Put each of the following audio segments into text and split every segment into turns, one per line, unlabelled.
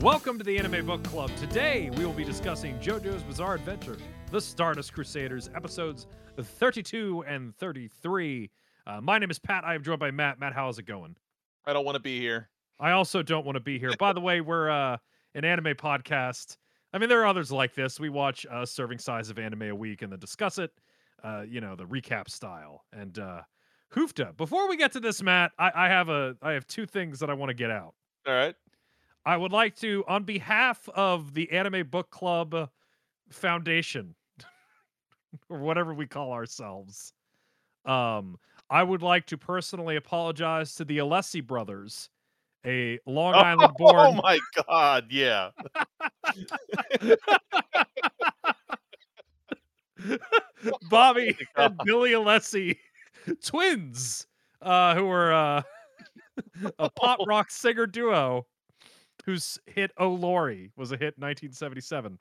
Welcome to the Anime Book Club. Today we will be discussing JoJo's Bizarre Adventure, The Stardust Crusaders, episodes 32 and 33. Uh, my name is Pat. I am joined by Matt. Matt, how's it going?
I don't want to be here.
I also don't want to be here. By the way, we're uh, an anime podcast. I mean, there are others like this. We watch a serving size of anime a week and then discuss it, uh, you know, the recap style. And uh, Hoofta, before we get to this, Matt, I, I have a I have two things that I want to get out.
All right.
I would like to, on behalf of the Anime Book Club Foundation, or whatever we call ourselves, um, I would like to personally apologize to the Alessi brothers, a Long Island born.
Oh my god, yeah.
Bobby
my
and Billy Alessi, twins, uh, who were uh, a pop rock singer duo whose hit "Oh Lori" was a hit in 1977.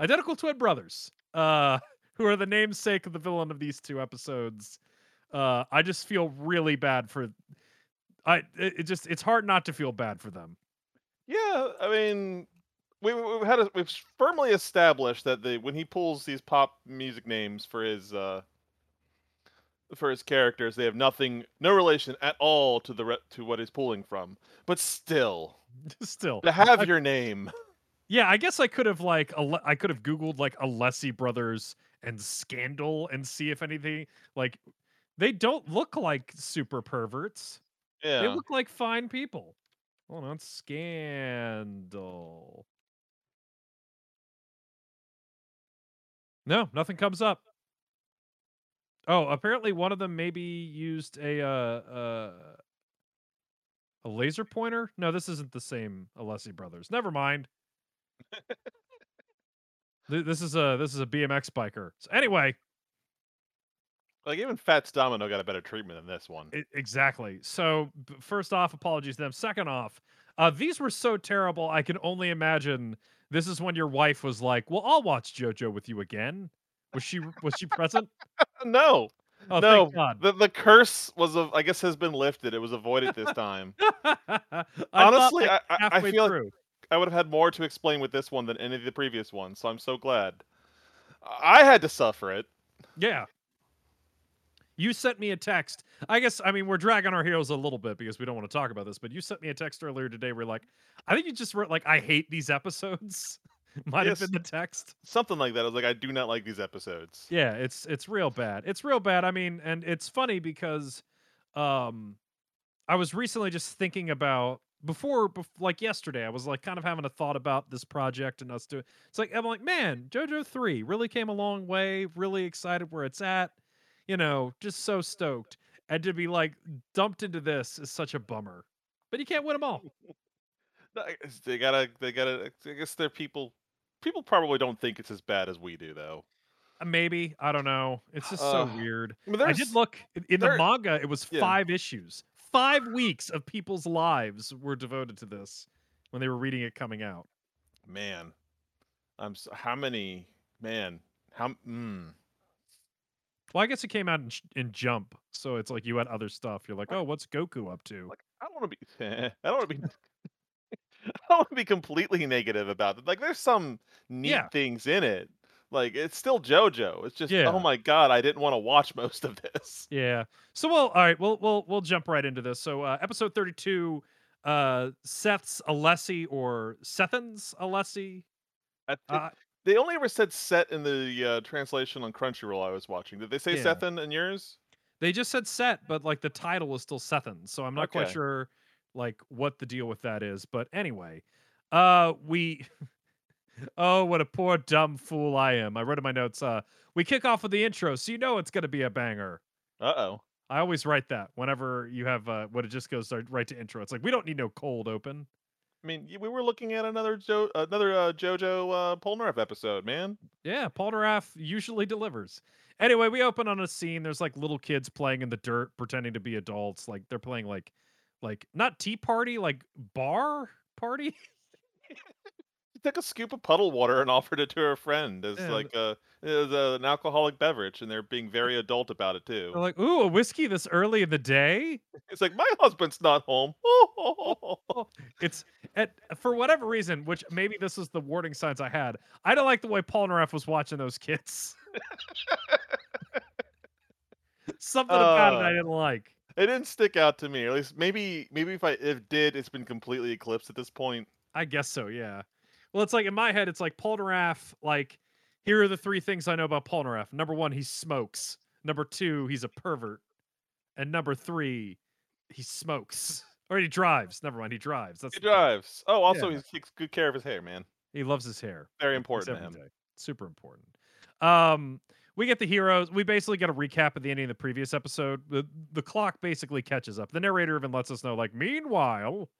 Identical twin brothers, uh, who are the namesake of the villain of these two episodes. Uh, I just feel really bad for. I it, it just it's hard not to feel bad for them.
Yeah, I mean, we, we've had a, we've firmly established that the when he pulls these pop music names for his uh for his characters, they have nothing, no relation at all to the re- to what he's pulling from. But still,
Still,
to have
I-
your name,
Yeah, I guess I could have like Ale- I could have googled like Alessi brothers and scandal and see if anything like they don't look like super perverts.
yeah.
They look like fine people. Hold on, scandal. No, nothing comes up. Oh, apparently one of them maybe used a uh, uh a laser pointer. No, this isn't the same Alessi brothers. Never mind. This is a this is a BMX biker. So anyway,
like even Fats Domino got a better treatment than this one.
I- exactly. So first off, apologies to them. Second off, uh, these were so terrible. I can only imagine this is when your wife was like, "Well, I'll watch JoJo with you again." Was she was she present?
no,
Oh,
no,
thank God.
the the curse was of I guess has been lifted. It was avoided this time.
I
Honestly,
like,
I, I, feel like. I would have had more to explain with this one than any of the previous ones, so I'm so glad. I had to suffer it.
Yeah. You sent me a text. I guess I mean we're dragging our heels a little bit because we don't want to talk about this, but you sent me a text earlier today We're like I think you just wrote like I hate these episodes. Might
Yes.
have been the text.
Something like that. I was like, I do not like these episodes.
Yeah, it's it's real bad. It's real bad. I mean, and it's funny because um I was recently just thinking about before, bef- like yesterday, I was like kind of having a thought about this project and us doing. It's like I'm like, man, JoJo three really came a long way. Really excited where it's at. You know, just so stoked. And to be like dumped into this is such a bummer. But you can't win them all.
No, I guess They gotta, they gotta. I guess they're people. People probably don't think it's as bad as we do, though.
Uh, Maybe I don't know. It's just so
Uh,
weird.
I,
did look in- in the manga. It was
yeah.
five issues. Five weeks of people's lives were devoted to this when they were reading it coming out.
Man, I'm. So, how many? Man, how? Mm,
Well, I guess it came out in, in Jump, so it's like you had other stuff. You're like, oh, what's Goku up to?
like I don't want to be. I don't want to be. I don't want to be completely negative about it. Like, there's some neat
Yeah.
things in it. Like, it's still JoJo. It's just,
Yeah.
oh my god, I didn't want to watch most of this.
Yeah. So well, all right, we'll we'll we'll jump right into this. So uh, episode 32, uh, Seth's Alessi or Sethan's Alessi.
I think
Uh,
they only ever said set in the uh, translation on Crunchyroll I was watching. Did they say
Yeah.
Sethan in yours?
They just said Set, but like the title is still Sethan, so I'm not quite sure like what the deal with that is. But anyway, uh, we. oh, what a poor dumb fool I am! I wrote in my notes. Uh, we kick off with the intro, so you know it's gonna be a banger.
Uh oh.
I always write that whenever you have uh, what it just goes right- right to intro. It's like we don't need no cold open.
I mean, we were looking at another jo- another uh, JoJo uh, Polnareff episode, man.
Yeah, Polnareff usually delivers. Anyway, we open on a scene. There's like little kids playing in the dirt, pretending to be adults. Like they're playing like, like not tea party, like bar party.
She took a scoop of puddle water and offered it to her friend as
Yeah,
like a as an alcoholic beverage, and they're being very adult about it too.
They're like, ooh, a whiskey this early in the day.
It's like my husband's not home.
It's And for whatever reason, which maybe this is the warning signs I had, I don't like the way Polnareff was watching those kids. Something about it I
Uh,
didn't like.
It didn't stick out to me, or at least maybe maybe if I if it did, it's been completely eclipsed at this point.
I guess so, yeah. Well, it's like in my head, it's like Paul Polnareff, like, here are the three things I know about Paul Polnareff. Number one, he smokes. Number two, he's a pervert. And number three, he smokes. Or he drives. Never mind, he drives. That's
He drives. Oh, also
Yeah.
he takes good care of his hair, man.
He loves his hair.
Very important to him.
day. Super important. Um, we get the heroes. We basically get a recap at the ending of the previous episode. The the clock basically catches up. The narrator even lets us know, like, meanwhile,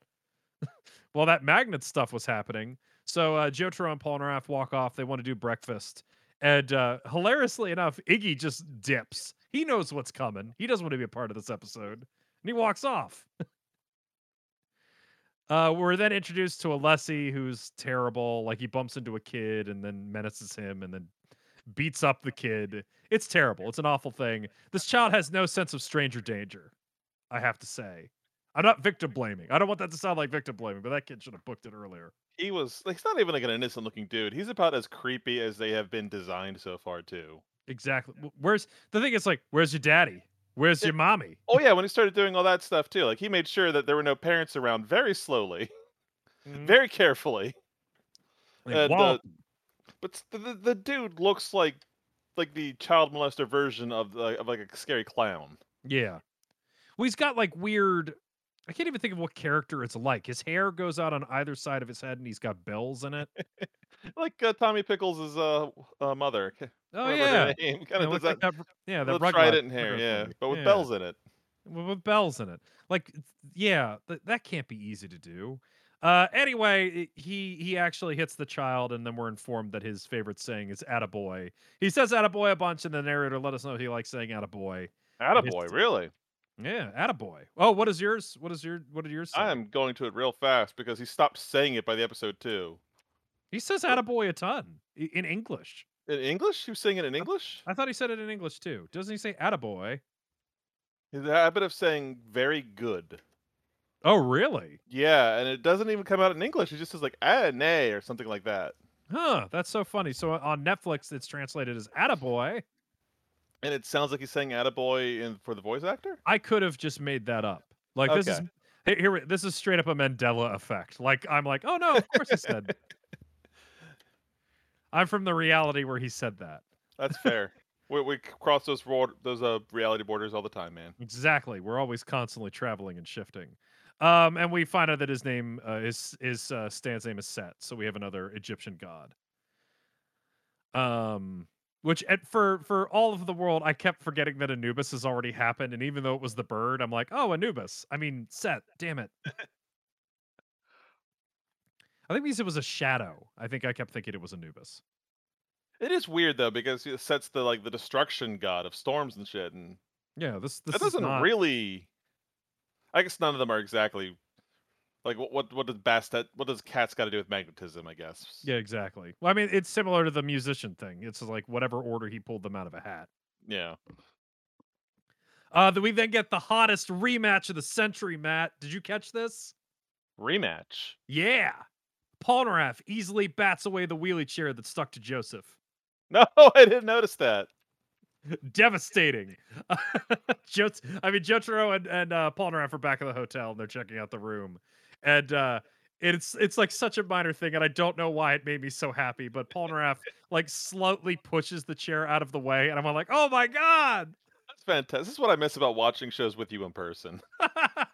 while that magnet stuff was happening, so uh, Jotaro and Paul Polnareff walk off. They want to do breakfast, and uh, hilariously enough, Iggy just dips. He knows what's coming. He doesn't want to be a part of this episode, and he walks off. Uh, we're then introduced to Alessi, who's terrible. Like he bumps into a kid and then menaces him and then beats up the kid. It's terrible. It's an awful thing. This child has no sense of stranger danger. I have to say. I'm not victim blaming. I don't want that to sound like victim blaming, but that kid should have booked it earlier.
He was like he's not even like an innocent looking dude. He's about as creepy as they have been designed so far too.
Exactly. Where's the thing? Is like, where's your daddy? Where's your mommy?
Oh yeah, when he started doing all that stuff too, like he made sure that there were no parents around very slowly,
Mhm.
very carefully.
Like,
uh, But the, the, the dude looks like like the child molester version of the, of like a scary clown.
Yeah. Well, he's got like weird. I can't even think of what character it's like. His hair goes out on either side of his head, and he's got bells in it.
Like uh, Tommy Pickles' uh, uh, mother.
Oh
whatever
yeah.
Kind
Yeah,
of does
like
that.
that. Yeah,
the
that
trident hair, yeah, but with
Yeah.
bells in it.
with, with bells in it. Like, yeah, th- that can't be easy to do. Uh, anyway, he he actually hits the child, and then we're informed that his favorite saying is "attaboy." He says "attaboy" a bunch, and the narrator let us know he likes saying "attaboy."
Attaboy,
It's-
really?
Yeah, "attaboy." Oh, what is yours? What is your what are yours? say?
I'm going to it real fast because he stopped saying it by the episode two.
He says "attaboy" a ton in English.
In English? He was saying it in English?
I thought he said it in English too. Doesn't he say "attaboy"?
His habit of saying very good.
Oh, really?
Yeah, and it doesn't even come out in English. He just says like nay or something like that.
Huh? That's so funny. So on Netflix, it's translated as "attaboy."
And it sounds like he's saying attaboy in for the voice actor?
I could have just made that up. Like this is here. This is straight up a Mandela effect. Like I'm like, oh no, of course he said. I'm from the reality where he said that.
That's fair. we, we cross those those uh reality borders all the time, man.
Exactly. We're always constantly traveling and shifting. Um, and we find out that his name uh, is is uh, Stan's name is Set, so we have another Egyptian god. Um, which at, for for all of the world, I kept forgetting that Anubis has already happened, and even though it was the bird, I'm like, oh, Anubis. I mean, Set. Damn it. I think because it was a shadow. I think I kept thinking it was Anubis.
It is weird though because it sets the like the destruction god of storms and shit, and
Yeah, this this
that doesn't
not,
really. I guess none of them are exactly like what what, what does Bastet what does cats got to do with magnetism? I guess.
Yeah, exactly. Well, I mean, it's similar to the musician thing. It's like whatever order he pulled them out of a hat.
Yeah.
Uh, then we then get the hottest rematch of the century, Matt. Did you catch this?
Rematch.
Yeah. Polnareff easily bats away the wheelie chair that stuck to Joseph.
No, I didn't notice that.
Devastating. Jos- I mean, Jotaro and, and uh, Polnareff are back at the hotel and they're checking out the room. And uh, it's it's like such a minor thing, and I don't know why it made me so happy. But Polnareff like slowly pushes the chair out of the way, and I'm like, "Oh my god!"
That's fantastic. This is what I miss about watching shows with you in person.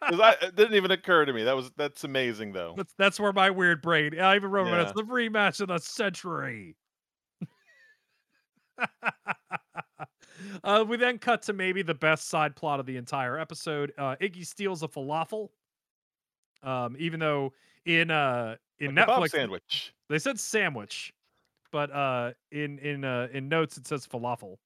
Because it didn't even occur to me. That was that's amazing though.
That's that's where my weird brain. I even it.
Yeah.
It's the rematch of the century. uh, we then cut to maybe the best side plot of the entire episode. Uh, Iggy steals a falafel. Um, even though in uh in
kebab
Netflix
sandwich.
they said sandwich, but uh in in uh in notes it says falafel.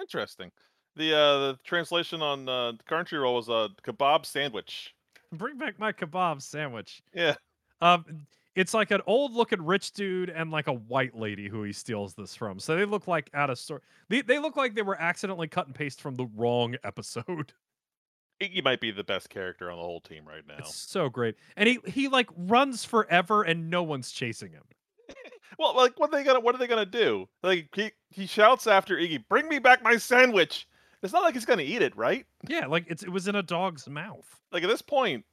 Interesting. The uh the translation on uh Crunchyroll was a kebab sandwich.
Bring back my kebab sandwich.
Yeah.
Um, it's like an old looking rich dude and like a white lady who he steals this from. So they look like out of store. They they look like they were accidentally cut and paste from the wrong episode.
Iggy might be the best character on the whole team right now.
It's so great. And he he like runs forever and no one's chasing him.
Well, like, what are they gonna what are they gonna do? Like, he he shouts after Iggy, "Bring me back my sandwich." It's not like he's gonna eat it, right?
Yeah, like it's it was in a dog's mouth.
Like at this point,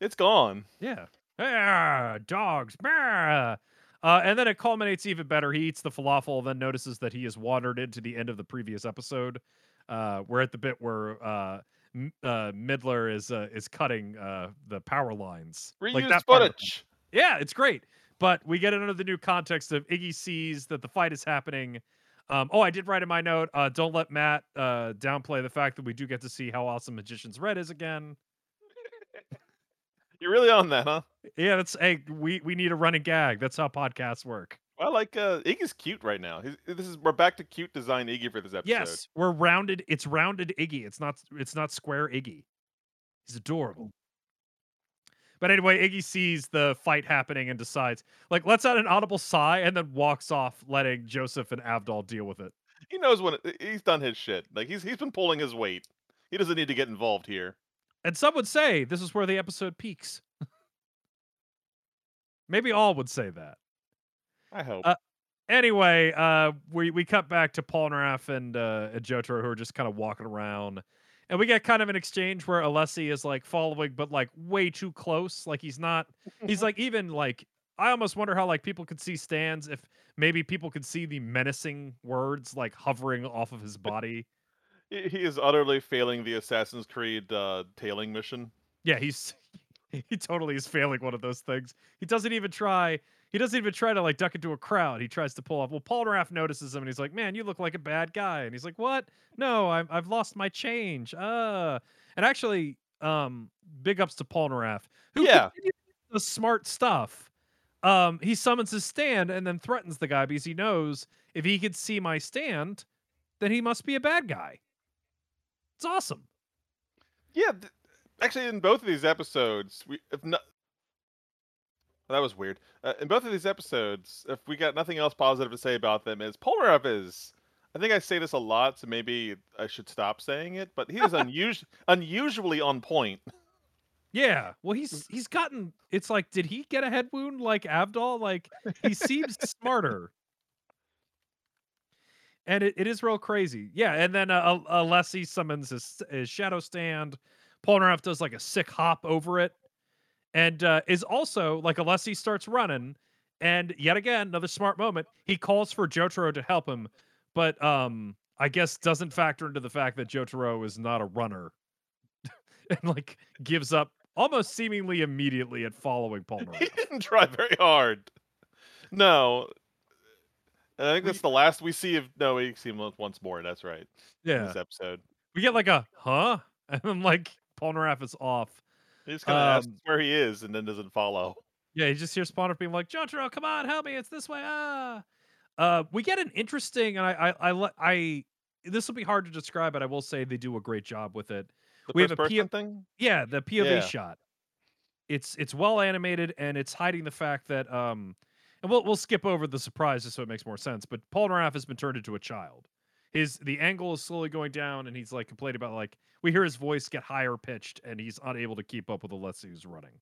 it's gone.
Yeah. Ah, dogs. bah. Uh, and then it culminates even better. He eats the falafel, then notices that he has wandered into the end of the previous episode. Uh, we're at the bit where uh, M- uh, Midler is uh, is cutting uh, the power lines.
Reuse
that part of it.
footage.
Yeah, it's great. But we get it under the new context of Iggy sees that the fight is happening. Um, oh, I did write in my note. Uh, don't let Matt uh, downplay the fact that we do get to see how awesome Magician's Red is again.
You're really on that, huh?
Yeah, that's hey, we we need a running gag. That's how podcasts work.
Well, like uh, Iggy's cute right now. He's, this is we're back to cute design Iggy for this episode.
Yes, we're rounded. It's rounded Iggy. It's not. It's not square Iggy. He's adorable. But anyway, Iggy sees the fight happening and decides, like, let's out an audible sigh, and then walks off, letting Joseph and Avdol deal with it.
he knows when it, he's done his shit. Like he's he's been pulling his weight. He doesn't need to get involved here.
And some would say this is where the episode peaks. Maybe all would say that.
I hope.
Uh, Anyway, uh, we we cut back to Polnareff and uh, and Jotaro who are just kind of walking around, and we get kind of an exchange where Alessi is like following, but like way too close. Like he's not. He's like even like I almost wonder how like people could see stands if maybe people could see the menacing words like hovering off of his body.
He, is utterly failing the Assassin's Creed uh, tailing mission.
Yeah, he's he totally is failing one of those things. He doesn't even try. He doesn't even try to like duck into a crowd. He tries to pull off. Well, Polnareff notices him and he's like, "Man, you look like a bad guy." And he's like, "What? No, I've I've lost my change." Uh, and actually, um, big ups to Polnareff, who
Yeah.
the smart stuff. Um, he summons his stand and then threatens the guy because he knows if he could see my stand, then he must be a bad guy. It's awesome.
Yeah, th- actually, in both of these episodes, we if not. That was weird. Uh, in both of these episodes, if we got nothing else positive to say about them, is Polnareff is. I think I say this a lot, so maybe I should stop saying it. But he is unusual, unusually on point.
Yeah. Well, he's he's gotten. It's like, did he get a head wound like Avdol? Like he seems smarter. And it, it is real crazy. Yeah. And then uh, uh, Alessi summons his, his shadow stand. Polnareff does like a sick hop over it, and uh, is also like Alessi starts running. And yet again, another smart moment. He calls for Jotaro to help him, but um, I guess doesn't factor into the fact that Jotaro is not a runner, and like gives up almost seemingly immediately at following
he didn't try very hard. No. And I think
We-
that's the last we see of. No, we see him once more. That's right.
Yeah,
this episode,
we get like a huh, and then like Polnareff is off.
he just kind of asks
Um,
where he is and then doesn't follow.
Yeah, he just hears Polnareff being like, John "Jotaro, come on, help me! It's this way!" Ah, uh, we get an interesting, and I, I, I, I, this will be hard to describe, but I will say they do a great job with it.
The
we have a
thing.
Yeah, the POV
Yeah.
shot. It's it's well animated and it's hiding the fact that um and we'll we'll skip over the surprise just so it makes more sense, but Polnareff has been turned into a child. His the angle is slowly going down and he's like complaining about like we hear his voice get higher pitched and he's unable to keep up with Alessi who's running.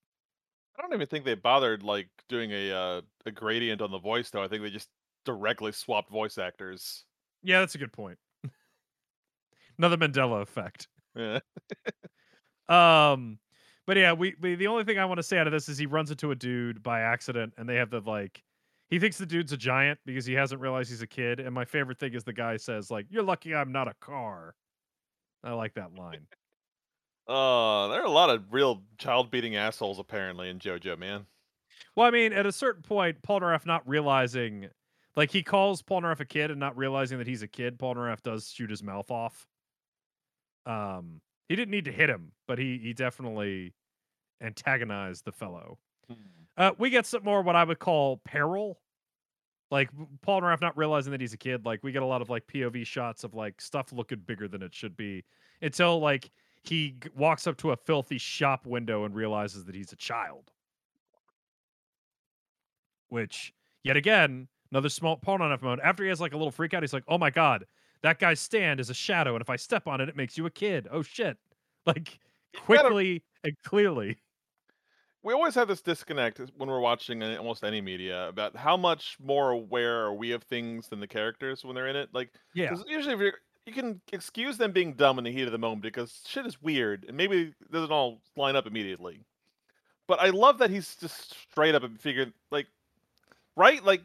I don't even think they bothered like doing a uh, a gradient on the voice though. I think they just directly swapped voice actors.
Yeah, that's a good point. Another Mandela effect.
Yeah.
Um, but yeah, we, we the only thing I want to say out of this is he runs into a dude by accident, and they have the like. He thinks the dude's a giant because he hasn't realized he's a kid. And my favorite thing is the guy says like, "You're lucky I'm not a car." I like that line.
Uh, there are a lot of real child beating assholes apparently in JoJo, man.
well, I mean, at a certain point, Paul Polnareff not realizing, like he calls Paul Polnareff a kid and not realizing that he's a kid. Paul Polnareff does shoot his mouth off. Um, he didn't need to hit him, but he he definitely antagonized the fellow. Uh, we get some more what I would call peril. Like Polnareff not realizing that he's a kid. Like we get a lot of like POV shots of like stuff looking bigger than it should be until like he g- walks up to a filthy shop window and realizes that he's a child. Which yet again, another small Polnareff moment. After he has like a little freak out, he's like, "Oh my god, that guy's stand is a shadow, and if I step on it, it makes you a kid. Oh shit!" like quickly and clearly.
We always have this disconnect when we're watching almost any media about how much more aware are we of things than the characters when they're in it. Like,
Yeah.
usually if you're, you can excuse them being dumb in the heat of the moment because shit is weird and maybe it doesn't all line up immediately. But I love that he's just straight up and figured like, right? Like,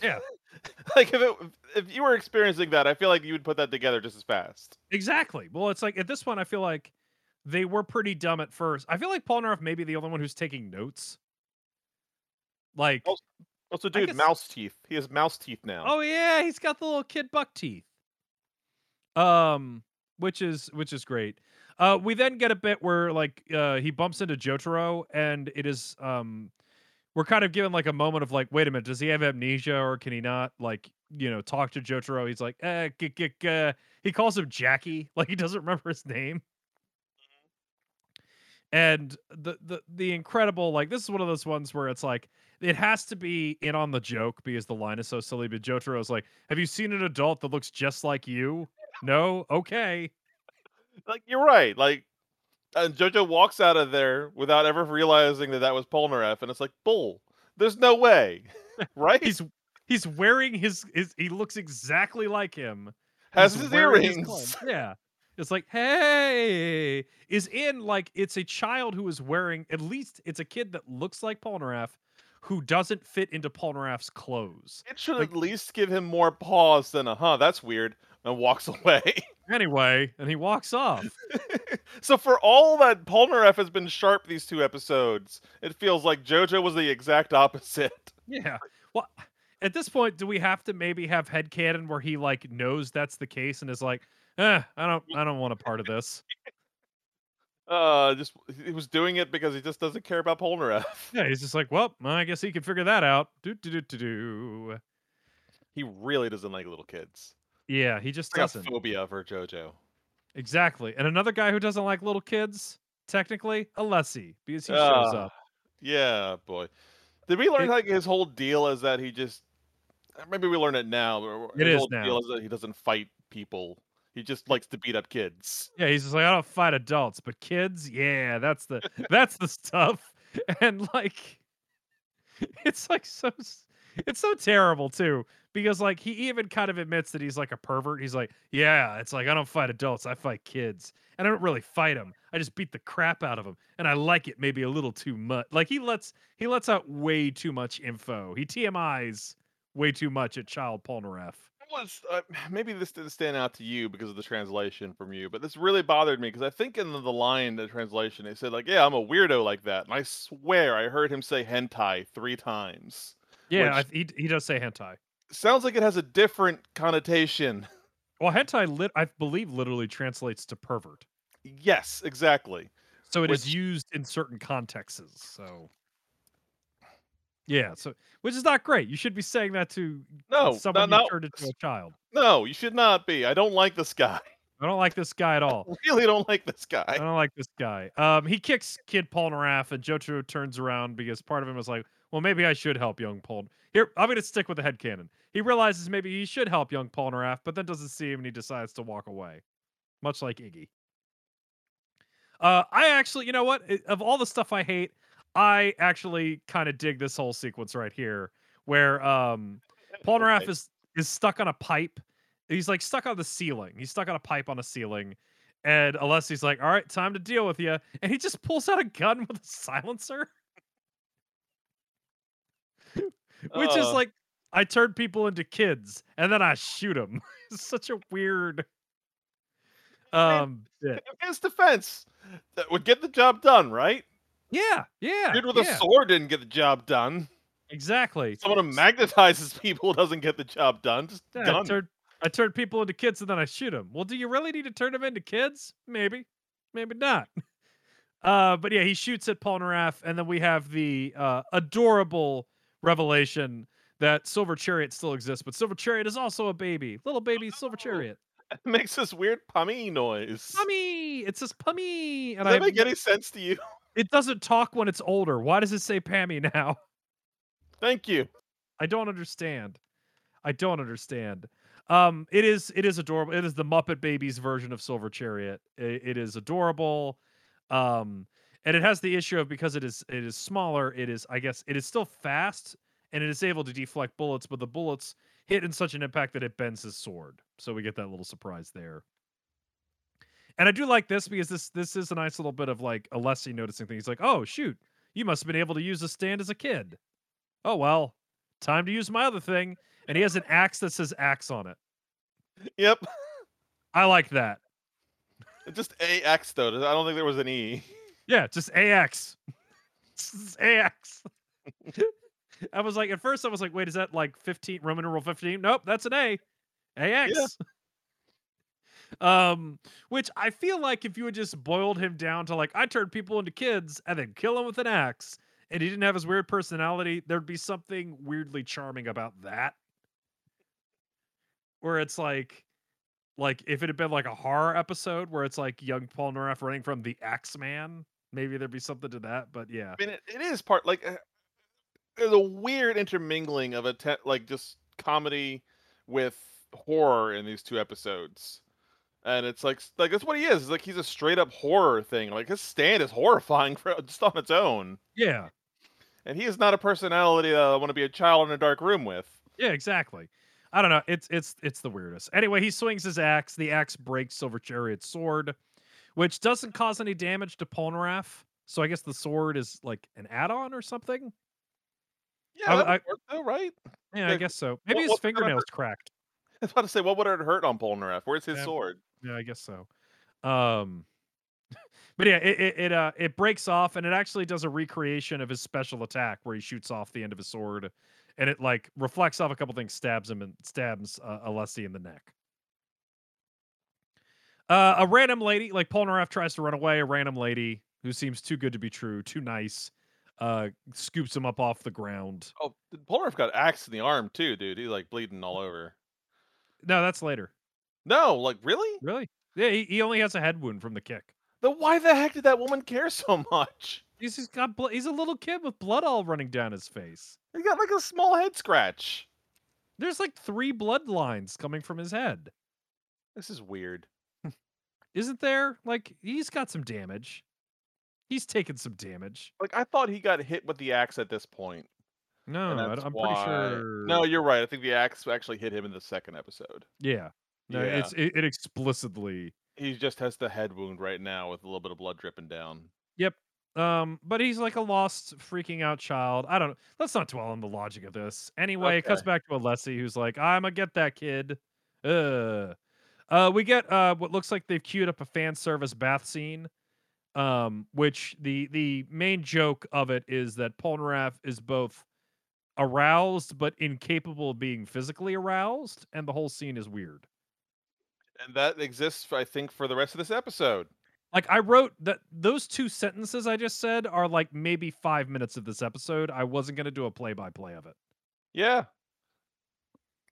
Yeah.
like if it, if you were experiencing that, I feel like you would put that together just as fast.
Exactly. Well, it's like at this point, I feel like they were pretty dumb at first. I feel like Paul Polnareff may be the only one who's taking notes. Like,
Oh, Also, dude,
guess-
mouse teeth. He has mouse teeth now.
oh yeah, he's got the little kid buck teeth. Um, which is which is great. Uh, we then get a bit where like uh he bumps into Jotaro, and it is um, we're kind of given like a moment of like, wait a minute, does he have amnesia or can he not like you know talk to Jotaro? He's like, eh, g- g- g-. he calls him Jackie, like he doesn't remember his name. And the the the incredible like this is one of those ones where it's like it has to be in on the joke because the line is so silly. But Jotaro's like, "Have you seen an adult that looks just like you?" No, okay.
Like you're right. Like, and JoJo walks out of there without ever realizing that that was Polnareff, and it's like bull. There's no way, right?
He's he's wearing his, his he looks exactly like him.
has
He's
his
wearing his
earrings.
yeah. It's like, hey, is in like it's a child who is wearing at least it's a kid that looks like Polnareff who doesn't fit into Polnareff's clothes.
It should
Like-
at least give him more pause than a huh. That's weird, and walks away.
Anyway, and he walks off.
so for all that Polnareff has been sharp these two episodes, it feels like JoJo was the exact opposite.
Yeah. Well, at this point, do we have to maybe have headcanon where he like knows that's the case and is like, eh, I don't I don't want a part of this.
Uh, just he was doing it because he just doesn't care about Polnareff.
Yeah, he's just like, well, I guess he can figure that out. Do do do do do.
He really doesn't like little kids.
Yeah, he just
He's
doesn't.
phobia for JoJo.
Exactly. And another guy who doesn't like little kids, technically, Alessi, because he shows
Ah,
up.
Yeah, boy. Did we learn
It-
like his whole deal is that he just uh, maybe we learn it now, but
It
his
is
whole
now.
deal is that he doesn't fight people. He just likes to beat up kids.
Yeah, he's just like, I don't fight adults, but kids, yeah, that's the that's the stuff. And like it's like so it's so terrible too. Because like he even kind of admits that he's like a pervert. He's like, Yeah, it's like I don't fight adults, I fight kids. And I don't really fight them. I just beat the crap out of them. And I like it maybe a little too much. Like he lets he lets out way too much info. He TMIs way too much at Child Polnareff.
It was uh, maybe this didn't stand out to you because of the translation from you, but this really bothered me because I think in the, the line, the translation, they said like, "Yeah, I'm a weirdo like that," and I swear I heard him say hentai three times.
Yeah, I, he he does say hentai.
Sounds like it has a different connotation.
Well, hentai lit I believe literally translates to pervert.
Yes, exactly.
So it is
Which-
used in certain contexts. So yeah, so which is not great. You should be saying that to
No,
someone
no,
you
no,
turned into a child.
no, you should not be. I don't like this guy.
I don't like this guy at all.
I really don't like this guy.
I don't like this guy. Um, he kicks Kid Polnareff, and Jotaro turns around because part of him is like, "Well, maybe I should help young Paul." Here, I'm gonna stick with the headcanon. He realizes maybe he should help young Polnareff, but then doesn't see him, and he decides to walk away, much like Iggy. Uh, I actually, you know what? Of all the stuff I hate, I actually kind of dig this whole sequence right here, where um, Polnareff
Okay.
is is stuck on a pipe. He's like stuck on the ceiling. He's stuck on a pipe on a ceiling. And Alessi's like, all right, time to deal with you. And he just pulls out a gun with a silencer. Which is
Uh.
like, I turn people into kids and then I shoot them. it's such a weird um.
In his defense, that would get the job done, right?
Yeah, yeah.
Dude with
yeah,
a sword didn't get the job done.
Exactly.
Someone who magnetizes people doesn't get the job done. Just
Yeah, I
gun.
turn I turn people into kids and then I shoot them. Well, do you really need to turn them into kids? Maybe, maybe not. Uh, but yeah, he shoots at Polnareff, and then we have the uh, adorable revelation that Silver Chariot still exists, but Silver Chariot is also a baby, little baby Silver
Oh.
Chariot.
It makes this weird pummy noise.
Pummy, it says Pummy, and
Does that
I
make any sense to you?
it doesn't talk when it's older. Why does it say Pammy now?
Thank you.
I don't understand. I don't understand. Um, it is it is adorable. It is the Muppet Babies version of Silver Chariot. I- it is adorable. Um, and it has the issue of because it is it is smaller, it is I guess it is still fast and it is able to deflect bullets, but the bullets hit in such an impact that it bends his sword. So we get that little surprise there. And I do like this because this this is a nice little bit of like Alessi noticing things He's like, oh shoot, you must have been able to use a stand as a kid. Oh well, time to use my other thing. And he has an axe that says axe on it.
Yep.
I like that.
Just AX though. I don't think there was an E.
Yeah, just AX. Just AX. I was like, at first, I was like, wait, is that like 15 Roman numeral 15? Nope, that's an A. AX. Um, which I feel like if you had just boiled him down to like, I turned people into kids and then kill him with an axe, and he didn't have his weird personality, there'd be something weirdly charming about that. Where it's like, like if it had been like a horror episode where it's like young Polnareff running from the Axeman, maybe there'd be something to that. But yeah,
I mean, it, it is part like uh, there's a weird intermingling of a te- like just comedy with horror in these two episodes. And it's like like that's what he is. It's like he's a straight up horror thing. Like his stand is horrifying for just on its own.
yeah,
And he is not a personality that I want to be a child in a dark room with.
yeah, exactly. I don't know. It's it's it's the weirdest. Anyway, he swings his axe. The axe breaks Silver Chariot's sword, which doesn't cause any damage to Polnareff. So I guess the sword is like an add-on or something.
Yeah,
I- I-
though, right?
Yeah, I guess so. Maybe
what-
his fingernails cracked.
I was about to say, what would it hurt on Polnareff? Where's his
Yeah.
sword?
Yeah, I guess so. Um, but yeah, it, it it uh it breaks off and it actually does a recreation of his special attack where he shoots off the end of his sword, and it like reflects off a couple things, stabs him and stabs uh, Alessi in the neck. Uh, a random lady, like Polnareff tries to run away. A random lady who seems too good to be true, too nice, uh, scoops him up off the ground.
Oh, Polnareff got axed in the arm too, dude. He's like bleeding all over.
No, that's later.
No, like really?
Really? Yeah, he, he only has a head wound from the kick.
Then why the heck did that woman care so much?
He's just got blood. He's a little kid with blood all running down his face.
He got like a small head scratch.
There's like three bloodlines coming from his head.
This is weird.
Isn't there? Like he's got some damage. He's taken some damage.
Like I thought he got hit with the axe at this point.
No, I'm
why-
pretty sure.
No, you're right. I think the axe actually hit him in the second episode.
Yeah. No,
Yeah.
it's it, it explicitly.
He just has the head wound right now with a little bit of blood dripping down. Yep.
Um, but he's like a lost, freaking out child. I don't. Know. Let's not dwell on the logic of this. Anyway, it cuts back to Alessi, who's like, "I'm gonna get that kid." Uh, uh, we get uh what looks like they've queued up a fan service bath scene. Um, which the the main joke of it is that Polnareff is both aroused but incapable of being physically aroused, and the whole scene is weird.
And that exists, I think, for the rest of this episode.
Like I wrote that those two sentences I just said are like maybe five minutes of this episode. I wasn't gonna do a play by play of it.
Yeah.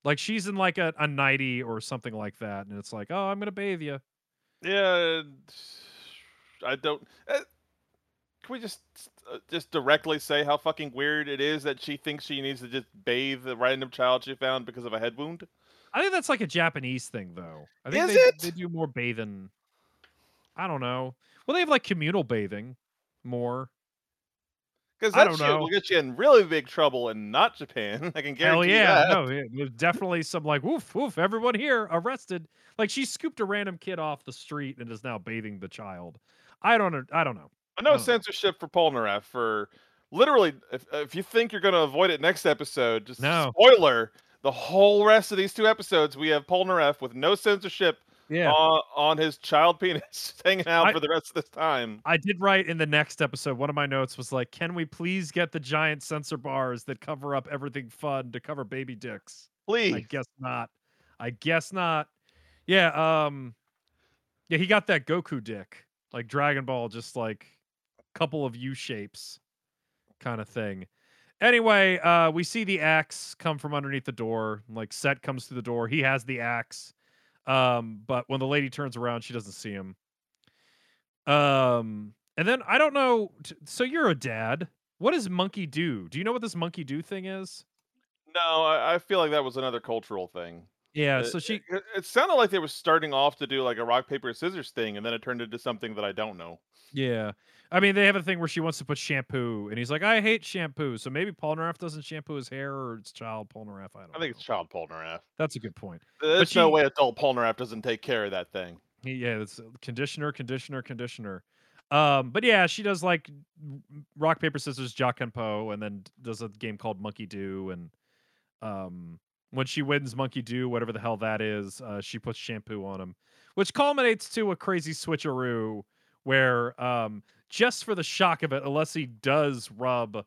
Like she's in like a, a nighty or something like that, and it's like, oh, I'm gonna bathe you.
Yeah. I don't. Uh, can we just uh, just directly say how fucking weird it is that she thinks she needs to just bathe the random child she found because of a head wound?
I think that's like a Japanese thing, though. I think
Is
they,
it?
they do more bathing. I don't know. Well, they have like communal bathing more.
Because
I
that
don't
shit
know.
will get you in really big trouble in not Japan. I can
Hell
guarantee
yeah,
that.
no, yeah, there's definitely some like woof woof. Everyone here arrested. Like she scooped a random kid off the street and is now bathing the child. I don't. know. I don't know.
No censorship for Polnareff for literally. If if you think you're gonna avoid it next episode, just
No.
spoiler. The whole rest of these two episodes, we have Polnareff with no censorship
Yeah.
on, on his child penis hanging out
I-
for the rest of this time.
I did write in the next episode. One of my notes was like, "Can we please get the giant censor bars that cover up everything fun to cover baby dicks?"
Please.
I guess not. I guess not. Yeah. Um. Yeah, he got that Goku dick, like Dragon Ball, just like a couple of U shapes, kind of thing. Anyway, uh, we see the axe come from underneath the door. Like Set comes through the door. He has the axe. Um, but when the lady turns around, she doesn't see him. Um, and then I don't know. So you're a dad. What does monkey do? Do you know what this monkey do thing is?
No, I, I feel like that was another cultural thing.
Yeah,
Uh,
so she
It, it sounded like they were starting off to do like a rock paper scissors thing, and then it turned into something that I don't know.
Yeah. I mean, they have a thing where she wants to put shampoo, and he's like, "I hate shampoo." So maybe Polnareff doesn't shampoo his hair, or it's child Polnareff. I don't.
I think
know.
it's Child Polnareff.
That's a good point.
There's no
she-
way adult Polnareff doesn't take care of that thing.
Yeah, it's conditioner, conditioner, conditioner. Um, but yeah, she does like rock paper scissors, Jock and Poe, and then does a game called Monkey Do, and um, when she wins Monkey Do, whatever the hell that is, uh, she puts shampoo on him, which culminates to a crazy switcheroo where um, just for the shock of it, Alessi does rub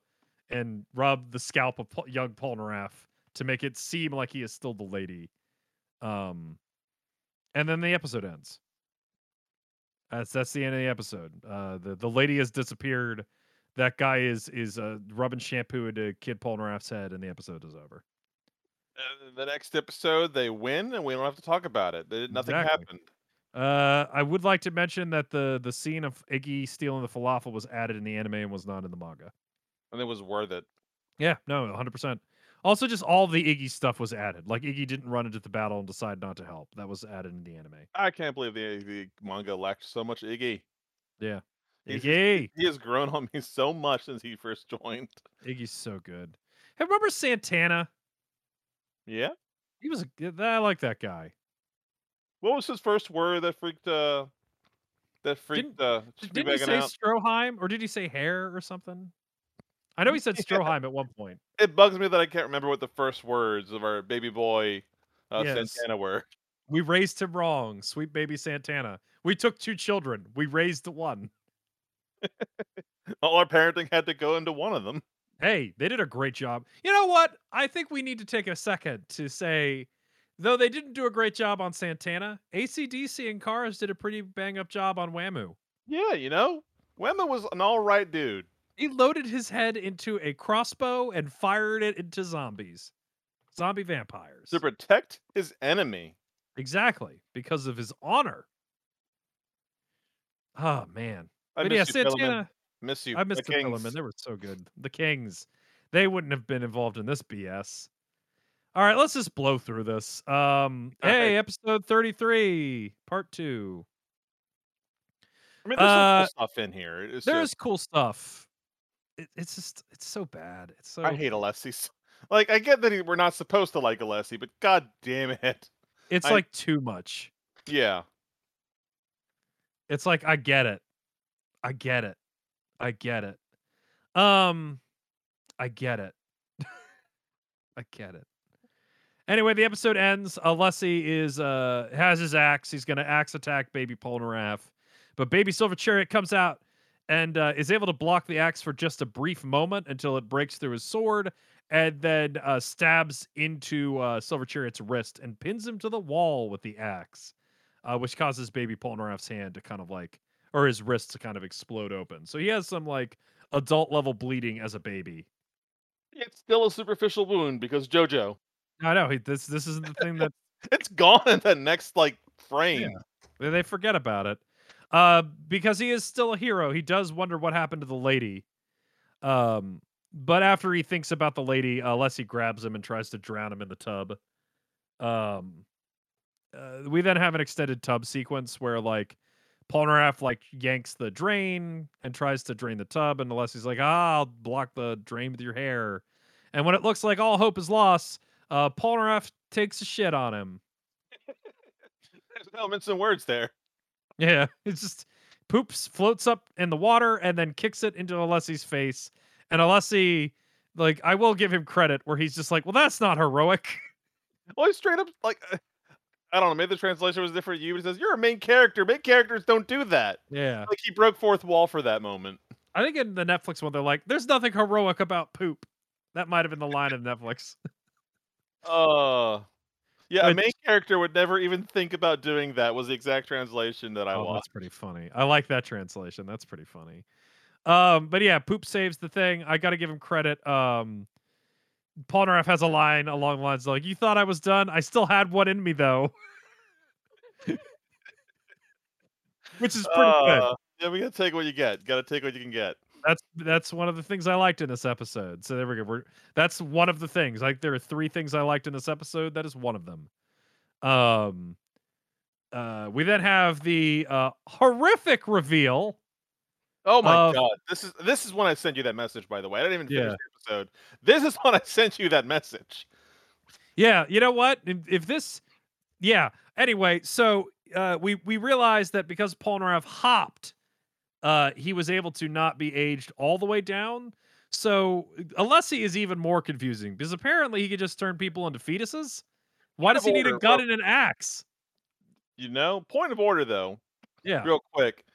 and rub the scalp of Pol- young Polnareff to make it seem like he is still the lady. Um, and then the episode ends. That's that's the end of the episode. Uh, the the lady has disappeared. That guy is is uh, rubbing shampoo into Kid Polnareff's head, and the episode is over.
Uh, the next episode, they win, and we don't have to talk about it. They- Nothing
Exactly.
happened.
Uh, I would like to mention that the the scene of Iggy stealing the falafel was added in the anime and was not in the manga.
and it was worth it.
Yeah, no, 100%. Also, just all the Iggy stuff was added. Like, Iggy didn't run into the battle and decide not to help. That was added in the anime.
I can't believe the, the manga lacked so much Iggy.
Yeah.
He's-
Iggy!
He has grown on me so much since he first joined.
Iggy's so good. Hey, remember Santana?
Yeah.
He was a, I like that guy.
What was his first word that freaked uh that freaked uh
Did,
Snoop
didn't he say
out?
Stroheim or did he say hair or something? I know he said
Yeah.
Stroheim at one point.
It bugs me that I can't remember what the first words of our baby boy uh,
Yes.
Santana were.
We raised him wrong, sweet baby Santana. We took two children. We raised one.
All our parenting had to go into one of them.
Hey, they did a great job. You know what? I think we need to take a second to say, though they didn't do a great job on Santana, ACDC and Kars did a pretty bang up job on Wamuu.
Yeah, you know, Wamuu was an all right dude.
He loaded his head into a crossbow and fired it into zombies, zombie vampires.
To protect his enemy.
Exactly, because of his honor. Oh man.
I
but
miss
yeah,
you, Pillar
Men.
Miss you.
I missed
the
the
Kings.
They were so good. The Kings. They wouldn't have been involved in this BS. All right, let's just blow through this. Um,
All
hey,
right.
episode 33, part two.
I mean, there's some
Uh,
cool stuff in here. It's
There's
just,
cool stuff. It, it's just, it's so bad. It's so.
I hate Alessi. Like, I get that he, we're not supposed to like Alessi, but god damn it.
It's
I-
like too much.
Yeah.
It's like I get it. I get it. I get it. Um I get it. I get it. Anyway, the episode ends. Alessi is uh has his axe. He's gonna axe attack baby Polnareff. But baby Silver Chariot comes out and uh, is able to block the axe for just a brief moment until it breaks through his sword and then uh, stabs into uh, Silver Chariot's wrist and pins him to the wall with the axe uh, which causes baby Polnareff's hand to kind of like, or his wrists to kind of explode open. So he has some like adult level bleeding as a baby.
It's still a superficial wound because JoJo.
I know he, this this isn't the thing that
It's gone in the next like frame.
they they forget about it. Uh, because he is still a hero, he does wonder what happened to the lady. Um, but after he thinks about the lady, uh, Alessi grabs him and tries to drown him in the tub. Um, uh, we then have an extended tub sequence where like Polnareff like yanks the drain and tries to drain the tub, and Alessi's like, "Ah, I'll block the drain with your hair." And when it looks like all hope is lost, uh, Polnareff takes a shit on him.
There's elements and words there.
Yeah, it's just poops, floats up in the water, and then kicks it into Alessi's face. And Alessi, like, I will give him credit where he's just like, well, that's not heroic.
Well, he straight up like uh, I don't know. Maybe the translation was different. You, says you're a main character. Main characters don't do that.
Yeah.
Like he broke fourth wall for that moment.
I think in the Netflix one, they're like, there's nothing heroic about poop. That might have been the line of Netflix.
Uh yeah, a main character would never even think about doing that. Was the exact translation that I
oh,
watched.
that's pretty funny. I like that translation. That's pretty funny. Um, but yeah, poop saves the thing. I got to give him credit. Um, Polnareff has a line along the lines like, "You thought I was done? I still had one in me, though," which is pretty good.
Uh, Yeah, we gotta take what you get. Gotta take what you can get.
That's that's one of the things I liked in this episode. So there we go. We're, that's one of the things. Like there are three things I liked in this episode. That is one of them. Um, uh, we then have the uh, horrific reveal.
Oh my
of-
god, this is this is when I sent you that message. By the way, I didn't even finish
Yeah.
the episode. This is when I sent you that message.
Yeah, you know what? If, this, yeah. Anyway, so uh, we we realized that because Polnareff hopped, uh, he was able to not be aged all the way down. So Alessi is even more confusing because apparently he could just turn people into fetuses. Why
Point
does he need a gun and an axe?
You know, point of order though,
Yeah,
real quick.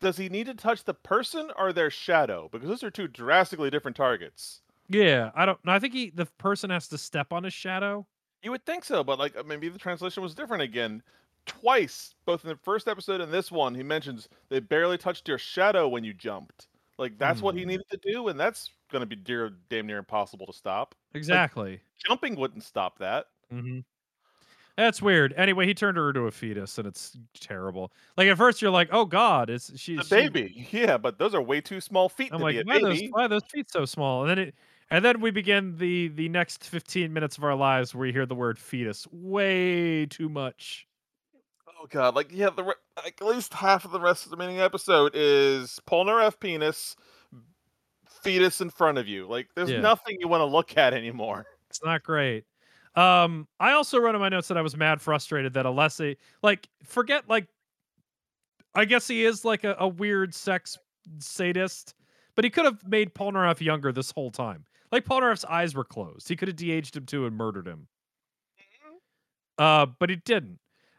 Does he need to touch the person or their shadow? Because those are two drastically different targets.
yeah. I don't. No, I think he the person has to step on his shadow.
You would think so, but like uh, maybe the translation was different again. Twice, both in the first episode and this one, he mentions they barely touched your shadow when you jumped. Like that's what he
Hmm.
needed to do, and that's going to be dear, damn near impossible to stop.
Exactly.
Jumping wouldn't stop that.
hmm That's weird. Anyway, he turned her into a fetus, and it's terrible. Like at first, you're like, "Oh God, is she
The
she-
baby, yeah, but those are way too small feet
I'm
to
like,
be a
why those,
baby.
why are those feet so small? And then it, and then we begin the the next 15 minutes of our lives where we hear the word fetus way too much.
Oh god, like yeah, the re- like at least half of the rest of the remaining episode is Polnareff F penis, fetus in front of you. Like there's
Yeah.
nothing you want to look at anymore.
It's not great. Um, I also wrote in my notes that I was mad frustrated that Alessi, like, forget like, I guess he is like a, a weird sex sadist, but he could have made Polnareff younger this whole time. Like Polnareff's eyes were closed. He could have de-aged him too and murdered him. Uh, but he didn't.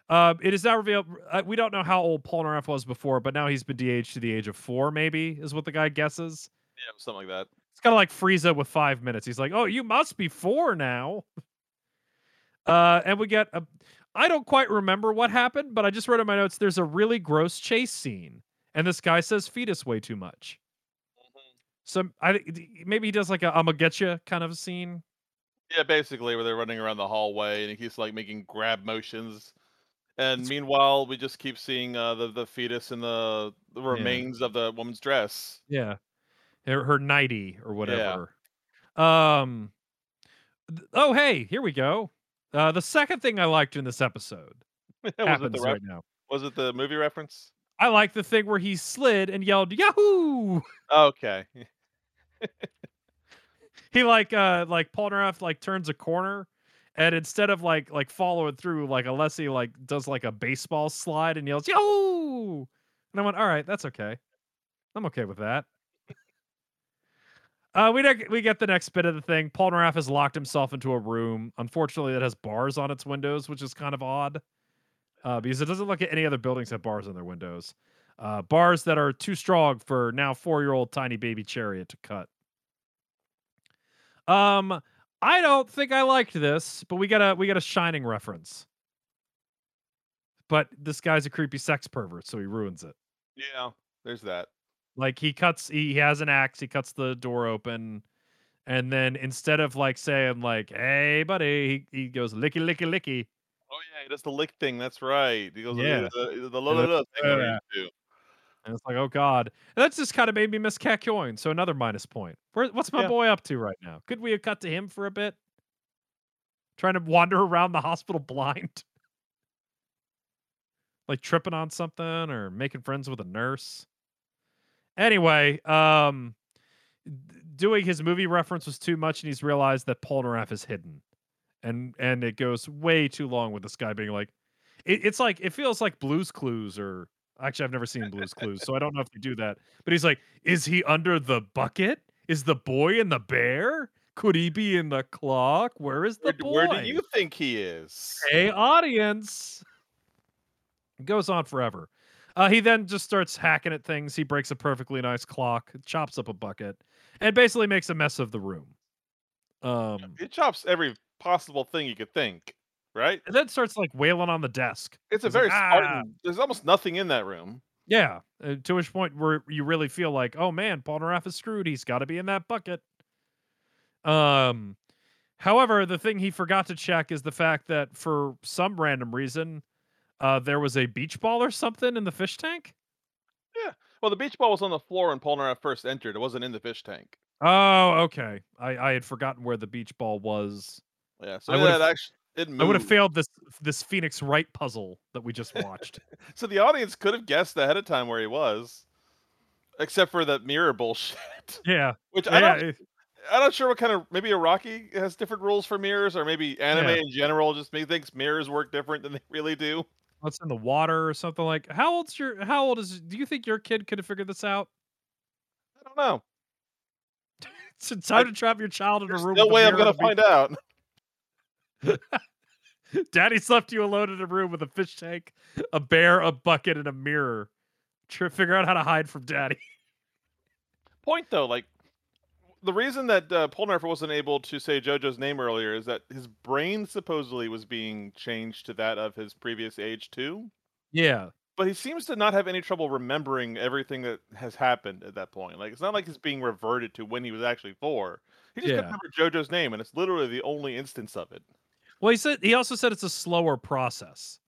Uh, it is now revealed uh, we don't know how old Polnareff was before, but now he's been de-aged to the age of four, maybe is what the guy guesses.
Yeah, something like that.
It's kind of like Frieza with five minutes. He's like, "Oh, you must be four now." Uh, and we get a. I don't quite remember what happened, but I just wrote in my notes. There's a really gross chase scene, and this guy says "fetus" way too much. So I maybe he does like a "I'm gonna get you" kind of scene.
Yeah, basically where they're running around the hallway and he's like making grab motions. And meanwhile, we just keep seeing uh, the the fetus and the the remains of the woman's dress.
Yeah, her, her nighty or whatever. Yeah. Um. th- Oh, hey, here we go. Uh, the second thing I liked in this episode
was, it the
happens
ref-
right now.
was it the movie reference?
I like the thing where he slid and yelled Yahoo!
Okay.
He like uh like Polnareff like turns a corner and instead of like like following through like Alessi like does like a baseball slide and yells Yahoo! And I went, all right, that's okay. I'm okay with that. Uh, we don't- we get the next bit of the thing. Polnareff has locked himself into a room. Unfortunately, that has bars on its windows, which is kind of odd. Uh, because it doesn't look at any other buildings have bars on their windows. Uh, bars that are too strong for now four-year-old tiny baby chariot to cut. Um, I don't think I liked this, but we got a we got a shining reference. But this guy's a creepy sex pervert, so he ruins it.
Yeah, there's that.
Like he cuts he has an axe, he cuts the door open, and then instead of like saying like, hey buddy, he, he goes licky licky licky.
Oh yeah, he does the lick thing. That's right. He goes
Yeah.
the, the, the thing.
Yeah.
where you do.
And it's like, oh god. And that's just kind of made me miss Kakyoin, so another minus point. Where, what's my
Yeah.
boy up to right now? Could we have cut to him for a bit? Trying to wander around the hospital blind? like tripping on something or making friends with a nurse? Anyway, um doing his movie reference was too much and he's realized that Polnareff is hidden. And and it goes way too long with this guy being like it, it's like it feels like Blues Clues or actually I've never seen Blues Clues, so I don't know if they do that. But he's like, is he under the bucket? Is the boy in the bear? Could he be in the clock? Where is the
Where,
boy?
where do you think he is?
Hey, audience. It goes on forever. Uh, he then just starts hacking at things. He breaks a perfectly nice clock, chops up a bucket, and basically makes a mess of the room. Um,
He chops every possible thing you could think. Right?
and then starts like wailing on the desk.
It's a
He's like,
very
"Ah."
There's almost nothing in that room.
Yeah, uh, to which point where you really feel like, oh man, Paul Polnareff is screwed. He's got to be in that bucket. Um, however, the thing he forgot to check is the fact that for some random reason, uh, there was a beach ball or something in the fish tank. Yeah.
Well, the beach ball was on the floor when Polnareff first entered. It wasn't in the fish tank.
Oh, okay. I I had forgotten where the beach ball was.
Yeah, so
I
yeah, actually
I would have failed this this Phoenix Wright puzzle that we just watched.
So the audience could have guessed ahead of time where he was, except for that mirror bullshit.
yeah.
Which I don't,
it-
I'm not sure what kind of maybe Araki has different rules for mirrors, or maybe anime
Yeah.
in general just maybe thinks mirrors work different than they really do.
What's in the water or something like how old's your how old is do you think your kid could have figured this out?
I don't know.
It's time to trap your child in a room.
no way I'm gonna find out.
Daddy's left you alone in a room with a fish tank, a bear, a bucket, and a mirror. Try to figure out how to hide from daddy.
Point though, like the reason that uh, Polnareff wasn't able to say JoJo's name earlier is that his brain supposedly was being changed to that of his previous age too.
Yeah.
But he seems to not have any trouble remembering everything that has happened at that point. Like it's not like he's being reverted to when he was actually four. He just
Yeah.
couldn't remember JoJo's name, and it's literally the only instance of it.
Well, he said he also said it's a slower process.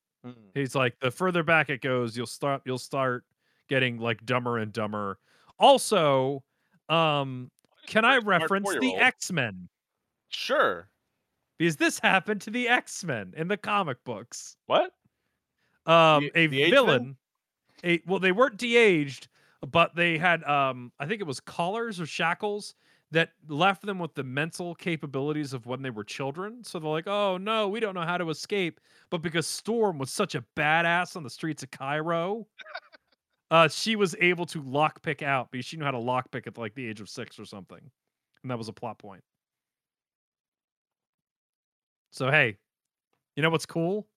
He's like the further back it goes, you'll start you'll start getting like dumber and dumber. Also, um, can I reference the. X-Men?
Sure.
Because this happened to the X-Men in the comic books.
What?
Um,
The-
a
the
villain. A well, they weren't de-aged, but they had um, I think it was collars or shackles that left them with the mental capabilities of when they were children. So they're like, oh no, we don't know how to escape. But because Storm was such a badass on the streets of Cairo, uh, she was able to lockpick out because she knew how to lockpick at like the age of six or something. And that was a plot point. So hey, you know what's cool?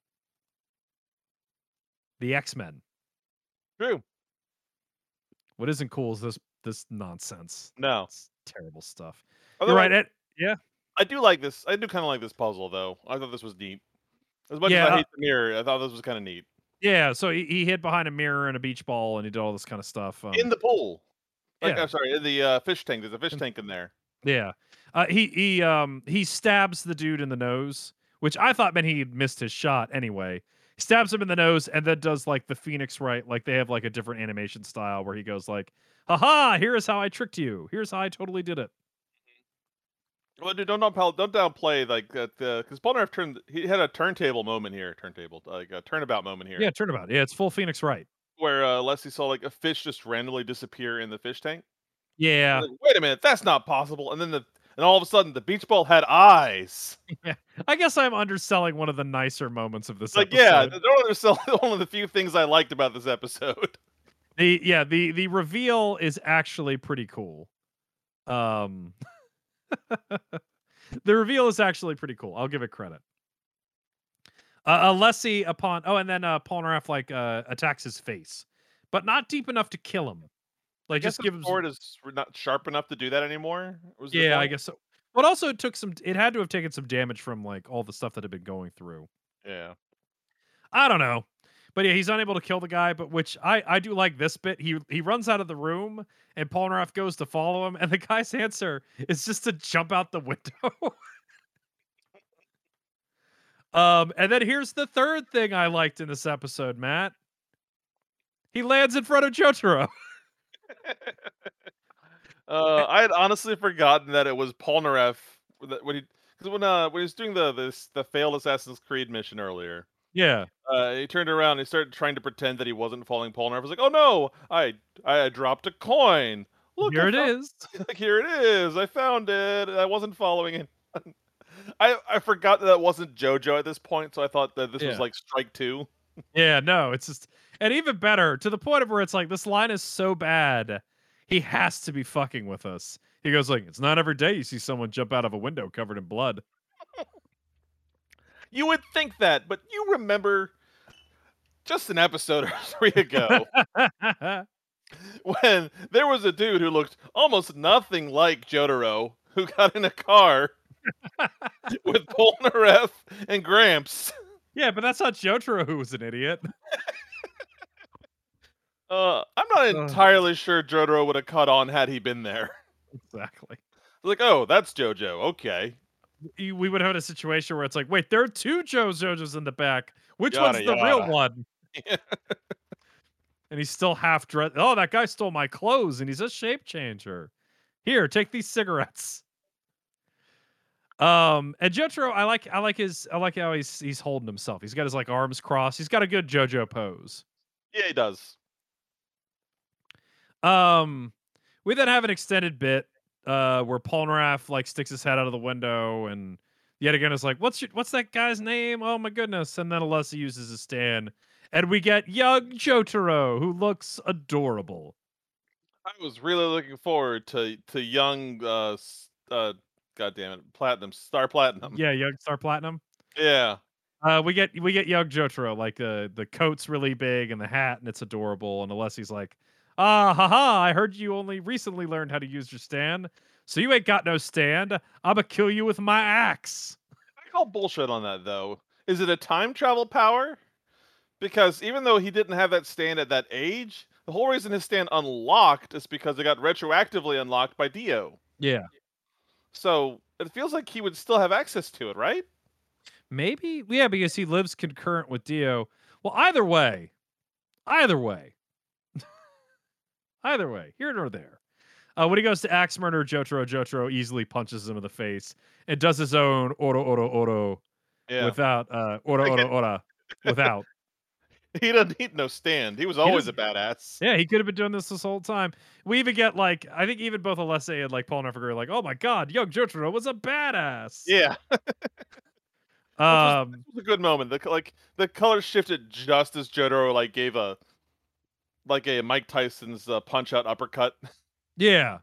The X-Men.
True.
What isn't cool is this this nonsense.
No.
It's terrible stuff.
Although
You're right.
I,
Ed, yeah.
I do like this. I do kind of like this puzzle, though. I thought this was neat. As much
Yeah,
as I
uh,
hate the mirror, I thought this was kind of neat.
Yeah. So he, he hid behind a mirror and a beach ball and he did all this kind of stuff. Um,
in the pool. Like,
yeah.
I'm sorry, in the uh, fish tank. There's a fish
In-
tank in there.
yeah. Uh, he he um he stabs the dude in the nose, which I thought meant he missed his shot anyway. He stabs him in the nose and then does like the Phoenix Wright, like they have like a different animation style where he goes like, "Haha! Here's how I tricked you. Here's how I totally did it."
Well, dude, don't downplay, don't downplay like that. Because Polnareff turned, he had a turntable moment here, turntable, like a turnabout moment here,
Yeah, turnabout. Yeah, it's full Phoenix Wright.
where uh, Alessi saw like a fish just randomly disappear in the fish tank.
Yeah.
Like, Wait a minute, that's not possible. And then the, and all of a sudden, the beach ball had eyes. Yeah.
I guess I'm underselling one of the nicer moments of this
like,
episode.
yeah, don't undersell one of the few things I liked about this episode.
The yeah, the the reveal is actually pretty cool. Um the reveal is actually pretty cool. I'll give it credit. Uh, Alessi upon oh, and then uh Polnareff like uh attacks his face, but not deep enough to kill him. Like just
the
give him.
sword is not sharp enough to do that anymore.
Yeah, I guess so. But also, it took some. It had to have taken some damage from like all the stuff that had been going through.
Yeah.
I don't know. But yeah, he's unable to kill the guy, but which I I do like this bit. He he runs out of the room and Polnareff goes to follow him and the guy's answer is just to jump out the window. um and then here's the third thing I liked in this episode, Matt. He lands in front of Jotaro.
Uh, I had honestly forgotten that it was Polnareff that when he because when uh when he was doing the this the failed Assassin's Creed mission earlier,
Yeah.
uh, he turned around and he started trying to pretend that he wasn't following Polnareff. I was like, oh no, I I dropped a coin. Look,
Here
I
it
found-
is.
Like here it is. I found it. I wasn't following it. I I forgot that that wasn't JoJo at this point, so I thought that this was like strike two.
Yeah, no, it's just and even better to the point of where it's like this line is so bad, he has to be fucking with us. He goes like, "It's not every day you see someone jump out of a window covered in blood."
You would think that, but you remember just an episode or three ago when there was a dude who looked almost nothing like Jotaro who got in a car with Polnareff and Gramps.
yeah, but that's not Jotaro who was an idiot.
Uh, I'm not entirely sure Jotaro would have caught on had he been there.
exactly.
Like, oh, that's JoJo. Okay.
We would have had a situation where it's like, wait, there are two Joe Jojos in the back. Which
Yada,
one's the real one? And he's still half dressed. Oh, that guy stole my clothes, and he's a shape changer. Here, take these cigarettes. Um, and Jotaro, I like I like his I like how he's he's holding himself. He's got his like arms crossed. He's got a good JoJo pose.
Yeah, he does.
Um, we then have an extended bit uh where Polnareff like sticks his head out of the window and yet again is like, "What's your, what's that guy's name? Oh my goodness!" And then Alessi uses his stand, and we get young Jotaro who looks adorable.
I was really looking forward to to young uh uh god damn it platinum star platinum
Yeah, young Star Platinum.
yeah
Uh, we get we get young Jotaro like uh, the coat's really big and the hat and it's adorable. And Alessi's like, "Ah, haha! I heard you only recently learned how to use your stand, so you ain't got no stand. I'ma kill you with my axe.
I call bullshit on that though. Is it a time travel power? Because even though he didn't have that stand at that age, the whole reason his stand unlocked is because it got retroactively unlocked by Dio.
Yeah.
So it feels like he would still have access to it, right?
Maybe, yeah, because he lives concurrent with Dio. Well, either way, either way, either way, here nor there. Uh, when he goes to axe murder Jotaro, Jotaro easily punches him in the face and does his own oro oro oro
Yeah.
without uh ora ora ora without.
he doesn't need no stand. He was always a badass.
Yeah, he could have been doing this this whole time. We even get like I think even both Alessi and like Paul Neferger are like, oh my god, young Jotaro was a badass.
Yeah.
Um.
It was a good moment. The like the color shifted just as Jotaro like gave a like a Mike Tyson's uh, punch out uppercut.
Yeah,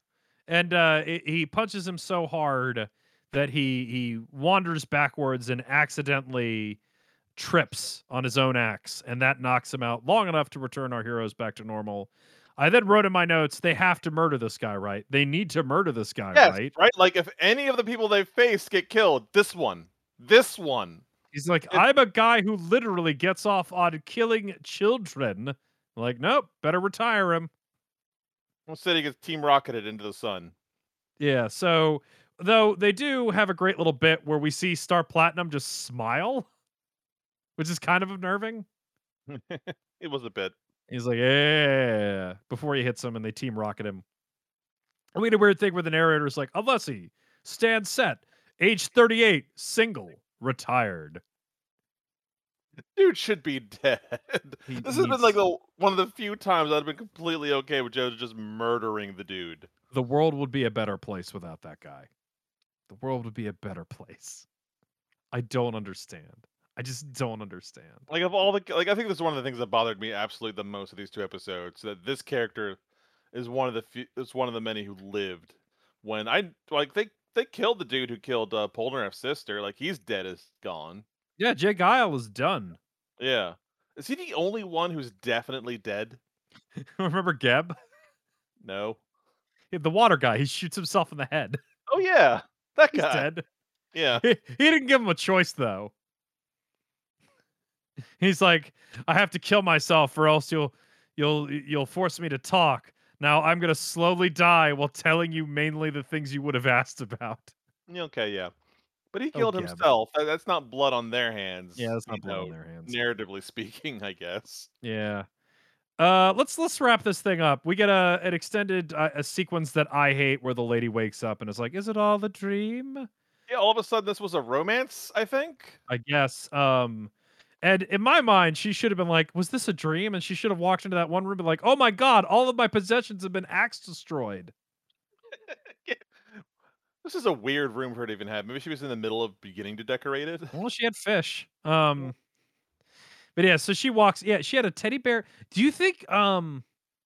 and uh, it, he punches him so hard that he he wanders backwards and accidentally trips on his own axe, and that knocks him out long enough to return our heroes back to normal. I then wrote in my notes they have to murder this guy, right? They need to murder this guy,
yes,
right?
right. Like if any of the people they face get killed, this one, this one.
He's like, I'm a guy who literally gets off on killing children. Like, nope, better retire him.
Instead, he gets team rocketed into the sun.
Yeah. So, though they do have a great little bit where we see Star Platinum just smile, which is kind of unnerving.
it was a bit.
He's like, yeah, before he hits him and they team rocket him. And we had a weird thing where the narrator is like, Alessi, stand set, age 38, single, retired.
Dude should be dead.
He
this has been like the one of the few times I've been completely okay with Joe just murdering the dude.
The world would be a better place without that guy. The world would be a better place. I don't understand. I just don't understand.
Like of all the like, I think this is one of the things that bothered me absolutely the most of these two episodes. That this character is one of the few, is one of the many who lived when I like they they killed the dude who killed uh, Polnareff's sister. Like he's dead as gone.
Yeah, J. Geil is done.
Yeah, is he the only one who's definitely dead?
Remember Geb?
No.
The water guy. He shoots himself in the head.
Oh yeah, that
He's
guy.
dead.
Yeah,
He, he didn't give him a choice though. He's like, I have to kill myself, or else you'll you'll you'll force me to talk. Now I'm gonna slowly die while telling you mainly the things you would have asked about.
Okay, yeah. But he
Oh,
killed himself. That- That's not blood on their hands.
Yeah, that's not blood on their hands.
Narratively speaking, I guess.
Yeah. Uh, let's let's wrap this thing up. We get a an extended uh, a sequence that I hate, where the lady wakes up and is like, "Is it all a dream?"
Yeah, all of a sudden this was a romance. I think.
I guess. Um, and in my mind, she should have been like, "Was this a dream?" And she should have walked into that one room and like, "Oh my god, all of my possessions have been axe destroyed."
This is a weird room for her to even have. Maybe she was in the middle of beginning to decorate it.
Well, she had fish. Um, but yeah, so she walks. Yeah, she had a teddy bear. Do you think? Um,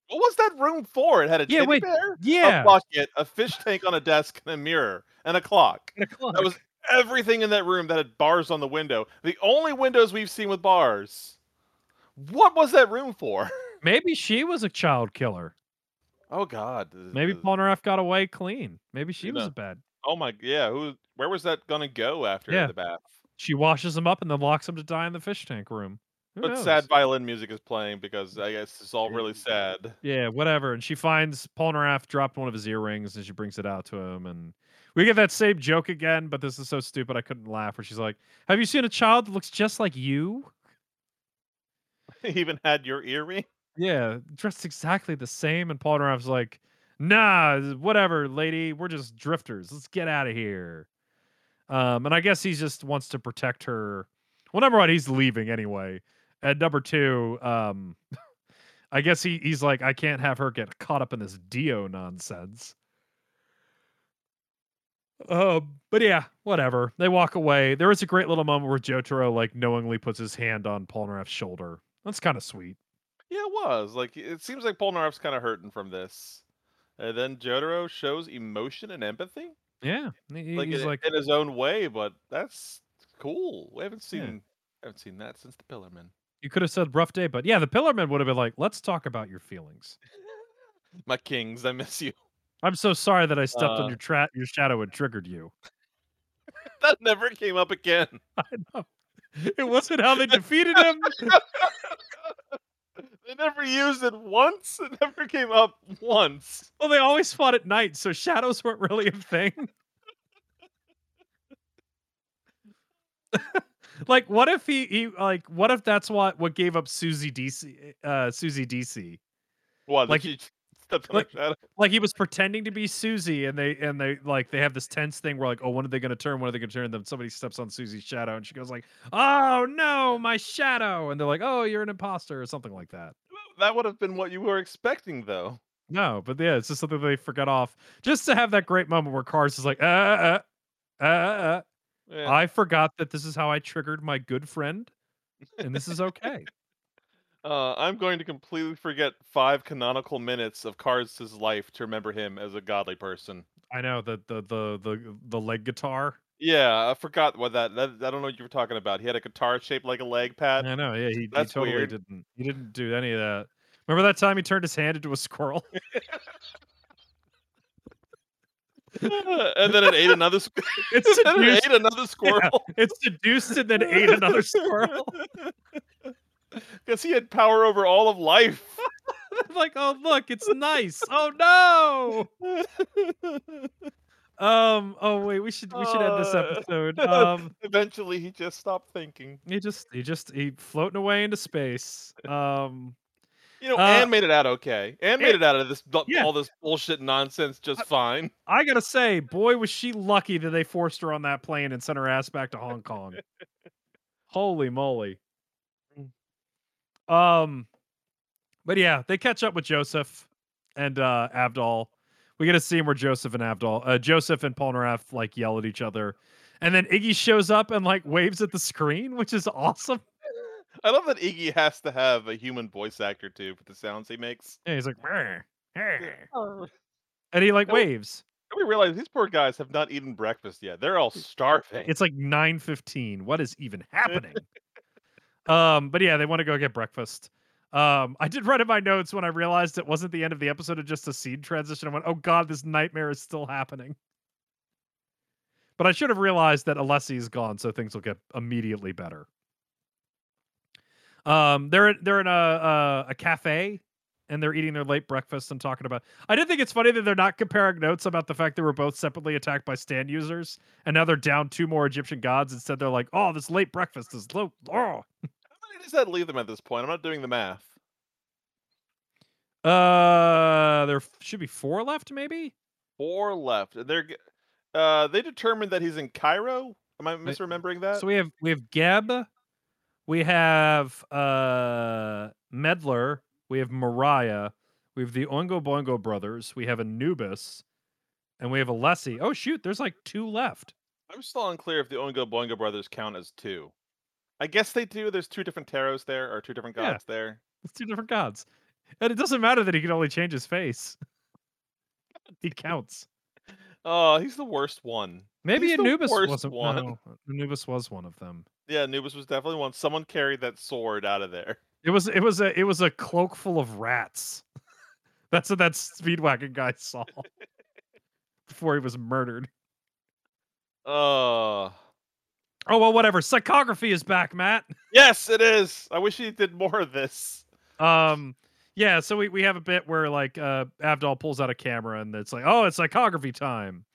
What was that room for? It had a
Yeah,
teddy
wait,
bear, a
yeah,
bucket, a fish tank on a desk, and a mirror, and a clock.
and a clock.
That was everything in that room that had bars on the window. The only windows we've seen with bars. What was that room for?
maybe she was a child killer.
Oh God.
Maybe Polnareff got away clean. Maybe she
You
was
know.
a bad.
Oh my. Yeah. Who? Where was that gonna go after
Yeah.
the bath?
She washes him up and then locks him to die in the fish tank room. Who
But
knows?
sad violin music is playing because I guess it's all really sad.
Yeah, whatever. And she finds Paul Polnareff dropped one of his earrings and she brings it out to him. And we get that same joke again, but this is so stupid I couldn't laugh. Where she's like, Have you seen a child that looks just like you?
He even had your earring.
Yeah, dressed exactly the same. And Paul Polnareff's like, Nah, whatever, lady. We're just drifters. Let's get out of here. Um, and I guess he just wants to protect her. Well, number one, he's leaving anyway. And number two, um, I guess he he's like, I can't have her get caught up in this Dio nonsense. Uh, but yeah, whatever. They walk away. There is a great little moment where Jotaro like knowingly puts his hand on Polnareff's shoulder. That's kind of sweet.
Yeah, it was. Like it seems like Polnareff's kind of hurting from this. And then Jotaro shows emotion and empathy.
Yeah, he-
Like,
he's
in,
like,
in his own way, but that's cool. We haven't
Yeah.
seen haven't seen that since the Pillar Men.
you could have said rough day, but yeah, the Pillar Men would have been like, let's talk about your feelings.
My kings, I miss you.
I'm so sorry that I stepped on
Uh,
your tra- your shadow and triggered you.
That never came up again.
I know. It wasn't how they defeated him.
They never used it once. It never came up once.
Well, they always fought at night, so shadows weren't really a thing. like, what if he, he like, what if that's what what gave up Susie DC, uh, Susie DC?
What?
Like-
Like, on
like-
a shadow?
Like he was pretending to be Susie, and they and they like they have this tense thing where like, oh, when are they going to turn? When are they going to turn? Then somebody steps on Susie's shadow, and she goes like, oh no, my shadow, and they're like, oh, you're an imposter or something like that.
That would have been what you were expecting, though.
No, but yeah, it's just something they forgot off. Just to have that great moment where Kars is like, uh, uh, uh, uh, uh,
Yeah.
I forgot that this is how I triggered my good friend, and this is okay.
Uh, I'm going to completely forget five canonical minutes of Kars' life to remember him as a godly person.
I know the the the the the leg guitar.
Yeah, I forgot what that, that. I don't know what you were talking about. He had a guitar shaped like a leg pad.
I know. Yeah, he, he totally
weird.
didn't. He didn't do any of that. Remember that time he turned his hand into a squirrel?
and then it ate another. squ- it ate another squirrel.
it seduced and then ate another squirrel.
Because he had power over all of life.
like, oh look, it's nice. Oh no. Um. Oh wait, we should we should end this
Uh,
episode. Um.
Eventually, he just stopped thinking.
He just he just he floating away into space. Um
You know,
Uh,
Anne made it out okay. Anne made
Anne-
it out of this
Yeah.
all this bullshit nonsense just fine.
I gotta say, boy was she lucky that they forced her on that plane and sent her ass back to Hong Kong. Holy moly. Um but yeah, they catch up with Joseph and uh Avdol. We get a scene where Joseph and Avdol uh Joseph and Polnareff like yell at each other. And then Iggy shows up and like waves at the screen, which is awesome.
I love that Iggy has to have a human voice actor too for the sounds he makes.
And he's like, "Meh, eh,"
And
and he like
Oh.
waves.
we realize these poor guys have not eaten breakfast yet. They're all starving.
It's like 9:15. What is even happening? Um, but yeah, they want to go get breakfast. Um, I did write in my notes when I realized it wasn't the end of the episode of just a scene transition. I went, "Oh God, this nightmare is still happening." But I should have realized that Alessi is gone, so things will get immediately better. Um, they're they're in a, a a cafe and they're eating their late breakfast and talking about. I did think it's funny that they're not comparing notes about the fact they were both separately attacked by stand users, and now they're down two more Egyptian gods. Instead, they're like, "Oh, this late breakfast is low." Oh.
How many does that leave them at this point? I'm not doing the math.
Uh, there should be four left, maybe.
Four left. They're uh they determined that he's in Cairo. Am I misremembering that?
So we have we have Geb, we have uh Midler, we have Mariah, we have the Oingo Boingo brothers, we have Anubis, and we have Alessi. Oh shoot, there's like two left.
I'm still unclear if the Oingo Boingo brothers count as two. I guess they do. There's two different tarots there, or two different
Yeah.
gods there.
It's two different gods. And it doesn't matter that he can only change his face. he counts.
Oh, he's the worst one.
Maybe
He's
Anubis wasn't
one.
no, Anubis was one of them.
Yeah, Anubis was definitely one. Someone carried that sword out of there.
It was it was a it was a cloak full of rats. That's what that speedwagon guy saw before he was murdered.
Uh
Oh well, whatever. Psychography is back, Matt.
yes, it is. I wish he did more of this.
Um, yeah. So we, we have a bit where like uh Avdol pulls out a camera and it's like, oh, it's psychography time.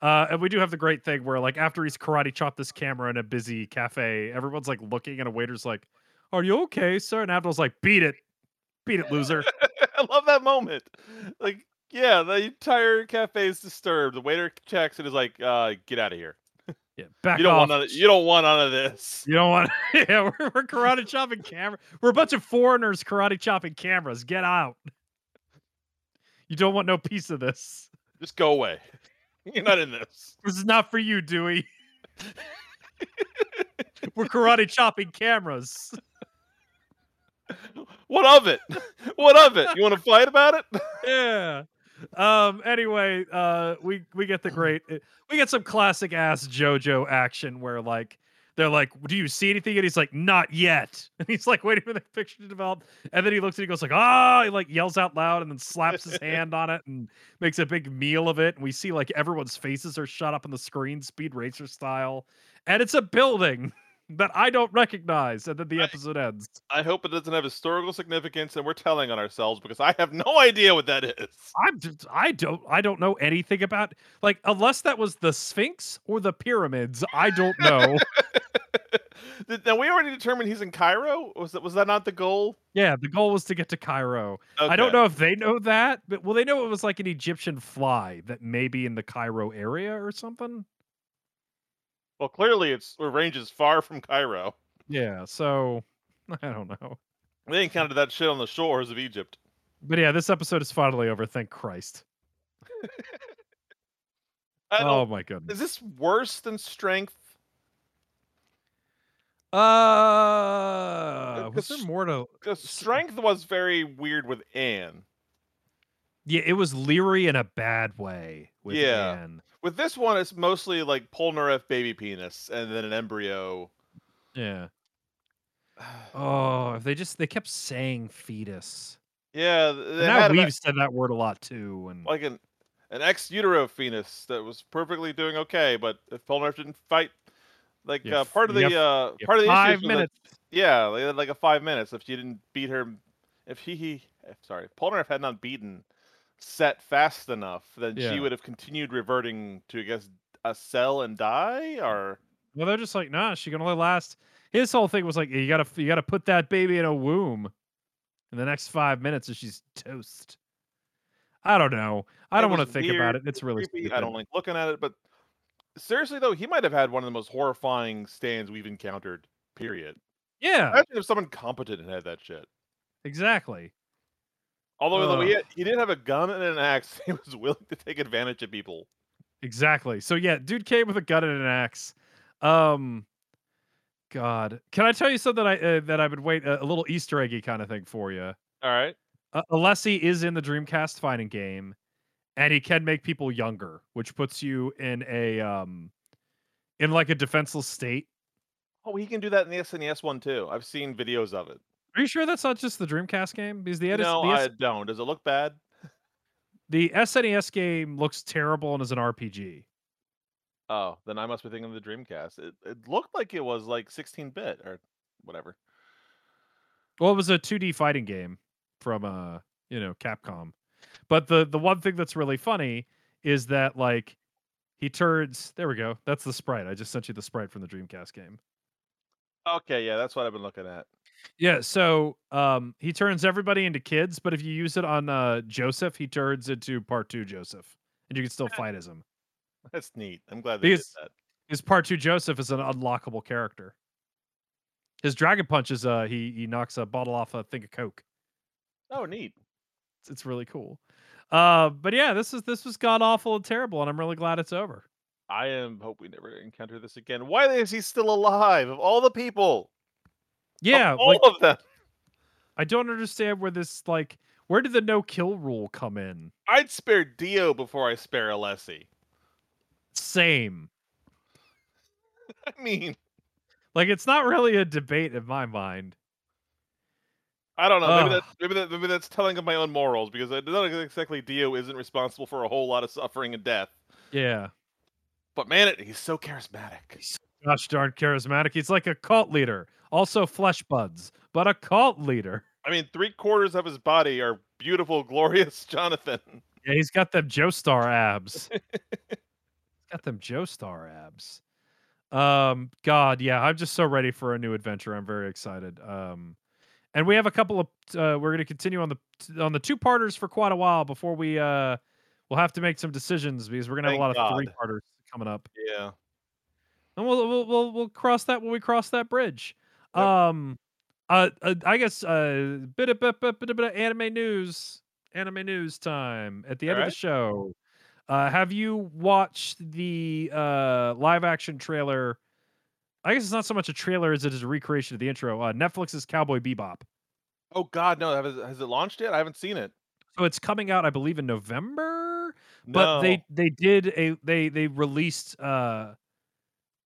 Uh, and we do have the great thing where like after he's karate chopped this camera in a busy cafe, everyone's like looking and a waiter's like, "Are you okay, sir?" And Avdol's like, "Beat it, beat it, loser."
I love that moment. Like, yeah, the entire cafe is disturbed. The waiter checks and is like, uh, get out of here.
Yeah, back
You don't
off.
want none of, you don't want none of this.
You don't want. yeah, we're, we're karate chopping camera. We're a bunch of foreigners karate chopping cameras. Get out. You don't want no piece of this.
Just go away. You're not in this.
This is not for you, Dewey. we're karate chopping cameras.
What of it? What of it? You want to fight about it?
yeah. Um. Anyway, uh, we we get the great, uh, we get some classic ass JoJo action where like they're like, "Do you see anything?" And he's like, "Not yet." And he's like waiting for the picture to develop, and then he looks and he goes like, "Ah!" He like yells out loud and then slaps his hand on it and makes a big meal of it. And we see like everyone's faces are shot up on the screen, speed racer style, and it's a building that I don't recognize. And then the
I-
episode ends.
I hope it doesn't have historical significance and we're telling on ourselves because I have no idea what that is.
I'm just, I don't I don't know anything about like unless that was the Sphinx or the pyramids. I don't know.
Now we already determined he's in Cairo. Was that was that not the goal?
yeah, the goal was to get to Cairo. I don't know if they know that, but well, they know it was like an Egyptian fly that may be in the Cairo area or something.
Well, clearly it's it ranges far from Cairo.
Yeah, so I don't know.
They encountered that shit on the shores of Egypt.
But yeah, this episode is finally over. Thank Christ. Oh my goodness.
is this worse than Strength?
Uh, was there more to?
Strength was very weird with Anne.
Yeah, it was leery in a bad way. With
Yeah.
Anne.
With this one, it's mostly like Polnareff baby penis and then an embryo.
Yeah. Oh, if they just they kept saying fetus.
Yeah,
now we've
a,
said that word a lot too. And
like an an ex utero penis that was perfectly doing okay, but if Polnareff didn't fight, like
Yeah,
uh, part of the
yeah,
uh,
yeah,
part of the
five
issue was that- yeah, had like a five minutes. If she didn't beat her, if he he, eh, sorry, Polnareff had not beaten Set fast enough, then
Yeah.
she would have continued reverting to I guess a cell and die, or
Well, they're just like, nah, she can only last. His whole thing was like, you gotta you gotta put that baby in a womb in the next five minutes, and she's toast. I don't know. I
It
don't want to think about it. It's really
creepy.
stupid.
I don't like looking at it, but seriously though, he might have had one of the most horrifying stands we've encountered. Period.
Yeah,
Imagine if someone competent had had that shit.
exactly.
Although though, he, had, he did have a gun and an axe, he was willing to take advantage of people.
Exactly. So yeah, dude came with a gun and an axe. Um, God, can I tell you something I uh, that I would wait a, a little Easter eggy kind of thing for you?
All right.
Uh, Alessi is in the Dreamcast fighting game, and he can make people younger, which puts you in a um, in like a defenseless state.
Oh, he can do that in the SNES one too. I've seen videos of it.
Are you sure that's not just the Dreamcast game? Because the, edis-
no,
the,
I
S-
don't. Does it look bad?
the SNES game looks terrible and is an RPG.
Oh, then I must be thinking of the Dreamcast. It, it looked like it was like 16-bit or whatever.
Well, it was a 2D fighting game from uh, you know, Capcom. But the the one thing that's really funny is that like he turns there we go. That's the sprite. I just sent you the sprite from the Dreamcast game.
Okay, yeah, that's what I've been looking at.
Yeah, so um he turns everybody into kids, but if you use it on uh Joseph, he turns into part 2 Joseph. And you can still fight as him.
That's neat. I'm glad they
Because-
did that.
His part 2 Joseph is an unlockable character. His dragon punch is uh he he knocks a bottle off a thing of coke.
Oh, neat.
It's, it's really cool. Uh, but yeah, this is this was god awful and terrible, and I'm really glad it's over.
I am hope we never encounter this again. Why is he still alive? Of all the people, of
Yeah,
all
like
of them.
I don't understand where this like where did the no kill rule come in?
I'd spare Dio before I spare Alessi.
Same.
I mean,
Like it's not really a debate in my mind.
I don't know. Maybe
Ugh.
that maybe that maybe that's telling of my own morals because I don't exactly Dio isn't responsible for a whole lot of suffering and death.
Yeah.
But man, it, he's so charismatic.
Gosh darn charismatic. He's like a cult leader. Also flesh buds, but a cult leader.
I mean, three quarters of his body are beautiful, glorious Jonathan.
Yeah, he's got them Joestar abs. he's got them Joestar abs. Um, God, yeah, I'm just so ready for a new adventure. I'm very excited. Um, and we have a couple of uh, we're going to continue on the on the two parters for quite a while before we uh we'll have to make some decisions because we're going to have a lot
Thank
of three
God.
parters coming up.
Yeah.
And we'll we'll we'll, we'll cross that when we cross that bridge.
Yep.
Um, uh, uh, I guess uh, bit of bit, bit, bit, bit of anime news, anime news time at the end of the show. Uh, have you watched the uh live action trailer? I guess it's not so much a trailer as it is a recreation of the intro. Uh, Netflix's Cowboy Bebop.
Oh god, no, has has it launched yet? I haven't seen it.
So it's coming out, I believe, in November. But they they did a they they released uh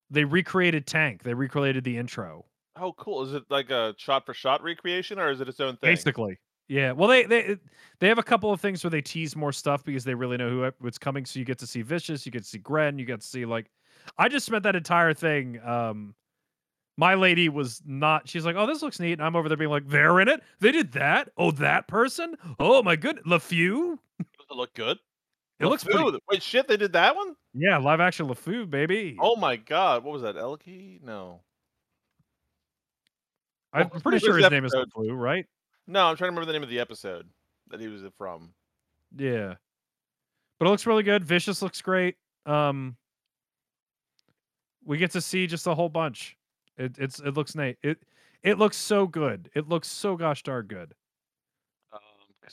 they recreated Tank. They recreated the intro.
Oh, cool. Is it like a shot for shot recreation or is it its own thing?
Basically. Yeah. Well, they they they have a couple of things where they tease more stuff because they really know who what's coming. So you get to see Vicious, you get to see Gren, you get to see like I just spent that entire thing. Um my lady was not she's like, Oh, this looks neat. And I'm over there being like, they're in it? They did that? Oh, that person? Oh my good LeFou?
Does it look good?
It looks pretty
Wait, shit, they did that one?
Yeah, live action LeFou, baby.
Oh my god, what was that? Elky? No.
I'm
was
pretty sure his
first
name is
episode?
LeFou, right?
No, I'm trying to remember the name of the episode that he was from.
Yeah. But it looks really good. Vicious looks great. Um we get to see just a whole bunch. It it's it looks neat. It it looks so good. It looks so gosh darn good.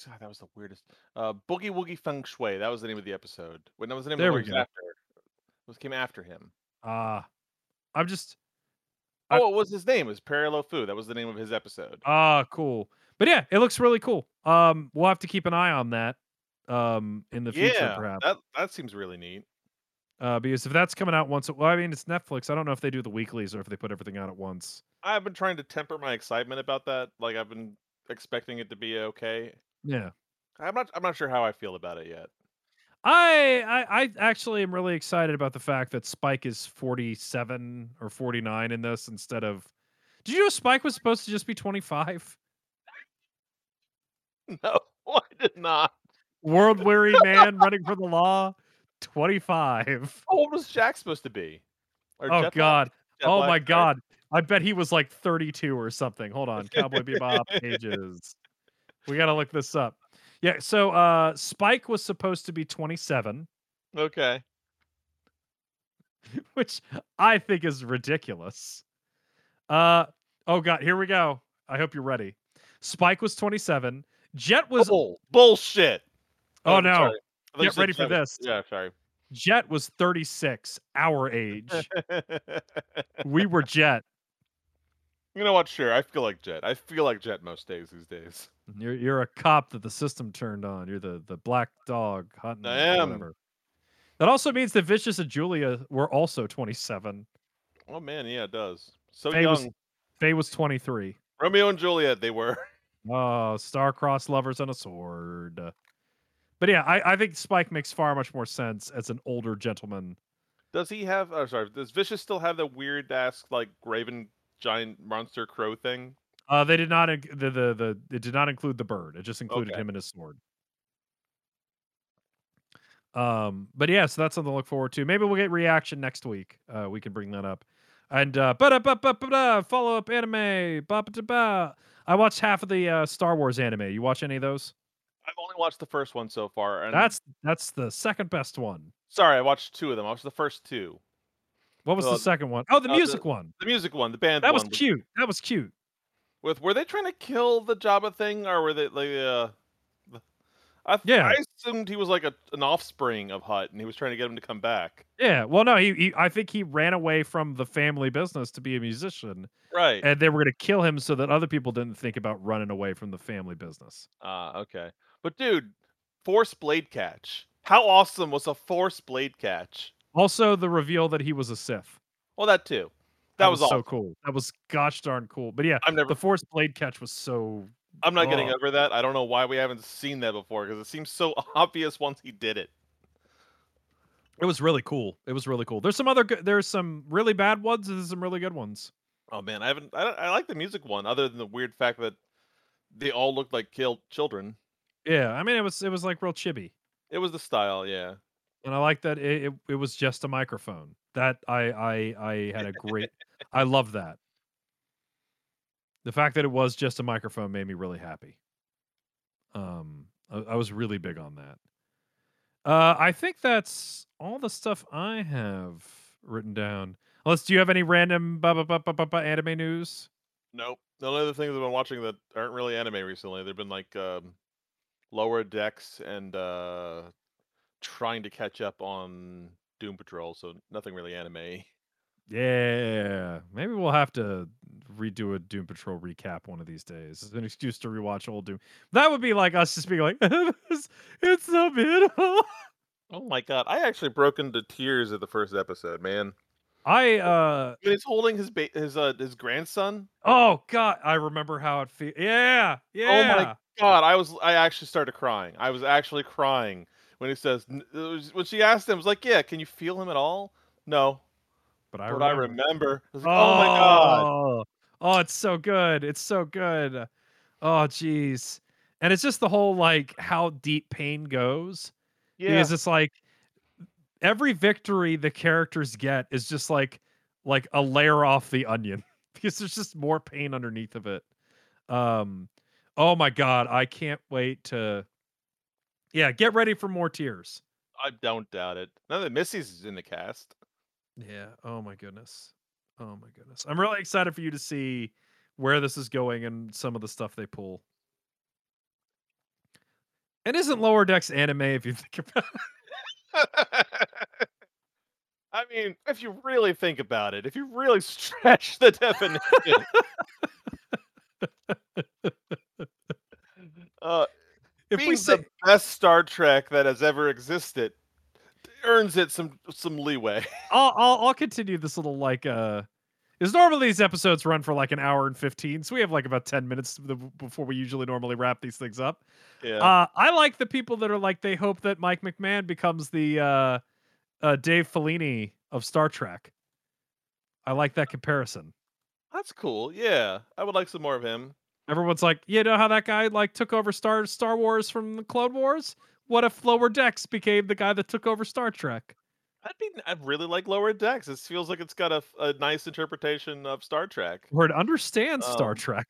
God, that was the weirdest. Uh, Boogie Woogie Feng Shui. That was the name of the episode. When that was the name
There
of the one
go.
was after. What came after him?
Ah. I'm just I-
Oh, it was his name. It was Pierrot le Fou. That was the name of his episode.
ah cool. But yeah, it looks really cool. Um we'll have to keep an eye on that um in the future
yeah,
perhaps.
that that seems really neat.
Uh because if that's coming out once well, I mean it's Netflix. I don't know if they do the weeklies or if they put everything out at once.
I've been trying to temper my excitement about that. Like I've been expecting it to be okay.
Yeah.
I'm not. I'm not sure how I feel about it yet.
I, I I actually am really excited about the fact that Spike is 47 or 49 in this instead of Did you know Spike was supposed to just be 25?
No, I did not.
World weary man running for the law, 25.
How old was Jack supposed to be? Or
Oh
Jet
god.
Jet
Oh
Black,
my god. I bet he was like 32 or something. Hold on. Cowboy Bebop ages. We got to look this up. Yeah, so uh Spike was supposed to be 27,
Okay.
which I think is ridiculous. Uh oh god, here we go. I hope you're ready. Spike was 27. Jet was
Bull. bullshit.
Oh,
I'm
no.
sorry. I thought you
Get ready for this.
Yeah, sorry.
Jet was 36, our age. we were Jet.
You know what? Sure, I feel like Jet. I feel like Jet most days these days.
You're you're a cop that the system turned on. You're the the black dog hunting.
I am.
Whatever. That also means that Vicious and Julia were also 27.
Oh man, yeah, it does. So
Faye
young.
was- Faye was 23.
Romeo and Juliet, they were.
Oh, star-crossed lovers and a sword. But yeah, I, I think Spike makes far much more sense as an older gentleman.
Does he have? Oh, sorry. Does Vicious still have the weird ass like Raven giant monster crow thing?
Uh, they did not the, the the it did not include the bird. It just included
Okay.
him and his sword. Um, but yeah, so that's something to look forward to. Maybe we'll get reaction next week. Uh, we can bring that up. And uh, follow up anime. Ba ba ba. I watched half of the uh, Star Wars anime. You watch any of those?
I've only watched the first one so far, and
That's that's the second best one.
sorry, I watched two of them. I watched the first two.
What was
Uh,
the second one? Oh, the
uh, the-
music one.
The music one, the band
That was cute. That was cute.
With were they trying to kill the Jabba thing, or were they like uh? I th-
Yeah.
I assumed he was like a, an offspring of Hutt, and he was trying to get him to come back.
Yeah. Well, no, he, he I think he ran away from the family business to be a musician.
Right.
and they were going to kill him so that other people didn't think about running away from the family business.
Ah, okay. But dude, Force Blade Catch. How awesome was a Force Blade Catch?
Also, the reveal that he was a Sith.
Well, that too. That, was,
so
awesome.
cool. That was gosh darn cool. But yeah,
I'm never.
the Force blade catch was so.
I'm not getting
oh.
over that. I don't know why we haven't seen that before because it seems so obvious once he did it.
It was really cool. It was really cool. There's some other. Good, there's some really bad ones. and There's some really good ones.
Oh man, I haven't. I, don't- I like the music one, other than the weird fact that they all looked like killed children.
Yeah, I mean, it was it was like real chibi,
It was the style, yeah.
And I like that it, it it was just a microphone. That I I I had a great. I love that. The fact that it was just a microphone made me really happy. Um, I, I was really big on that. Uh, I think that's all the stuff I have written down. Unless, do you have any random bu- bu- bu- bu- bu- anime news?
Nope. The only other things I've been watching that aren't really anime recently, they've been like um, Lower Decks and uh, trying to catch up on Doom Patrol, so nothing really anime.
Yeah, maybe we'll have to redo a Doom Patrol recap one of these days. It's an excuse to rewatch old Doom. That would be like us just being like, it's, it's so beautiful.
Oh my god, I actually broke into tears at the first episode, man.
I uh
he's holding his ba- his uh his grandson.
oh god, I remember how it feels. Yeah, yeah.
Oh my god, I was I actually started crying. I was actually crying when he says n- it was- when she asked him, I was like, "Yeah, can you feel him at all?" No,
But I
but
remember.
I remember. I like, oh my god.
Oh, oh, it's so good. It's so good. Oh, jeez. And it's just the whole like how deep pain goes
Yeah.
because it's like every victory the characters get is just like like a layer off the onion because there's just more pain underneath of it. Um, oh my god, I can't wait to. Yeah, get ready for more tears.
I don't doubt it. Now that Missy's is in the cast.
Yeah. Oh my goodness. Oh my goodness. I'm really excited for you to see where this is going and some of the stuff they pull. And isn't Lower Decks anime if you think about it?
I mean, if you really think about it, if you really stretch the definition. uh,
If
being
we say
the best Star Trek that has ever existed earns it some some leeway.
I'll, I'll I'll continue this little like uh is normally these episodes run for like an hour and 15 so we have like about 10 minutes before we usually normally wrap these things up
Yeah.
uh i like the people that are like they hope that mike mcmahan becomes the uh uh dave Filoni of star trek i like that comparison
That's cool. Yeah. I would like some more of him.
Everyone's like you know how that guy like took over star star wars from the clone wars what if lower decks became the guy that took over star trek
I'd be I really like Lower Decks. It feels like it's got a, a nice interpretation of Star Trek.
or to understand star
Um,
trek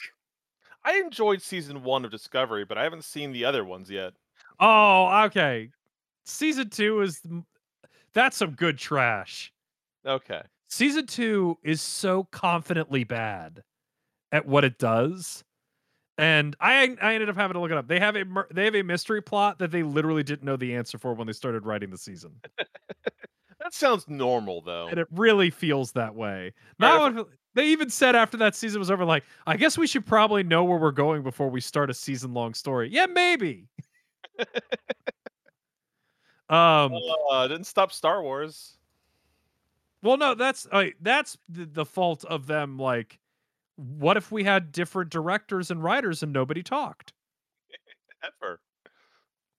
I enjoyed season one of Discovery, but I haven't seen the other ones yet.
Oh, okay. Season two is that's some good trash.
Okay.
Season two is so confidently bad at what it does, and I I ended up having to look it up. They have a they have a mystery plot that they literally didn't know the answer for when they started writing the season,
That sounds normal though.
and it really feels that way. Not when- they even said after that season was over, like I guess we should probably know where we're going before we start a season long story. Yeah, maybe. um.
Uh, didn't stop Star Wars.
Well, no, that's uh, that's the, the fault of them. Like, what if we had different directors and writers and nobody talked?
Ever.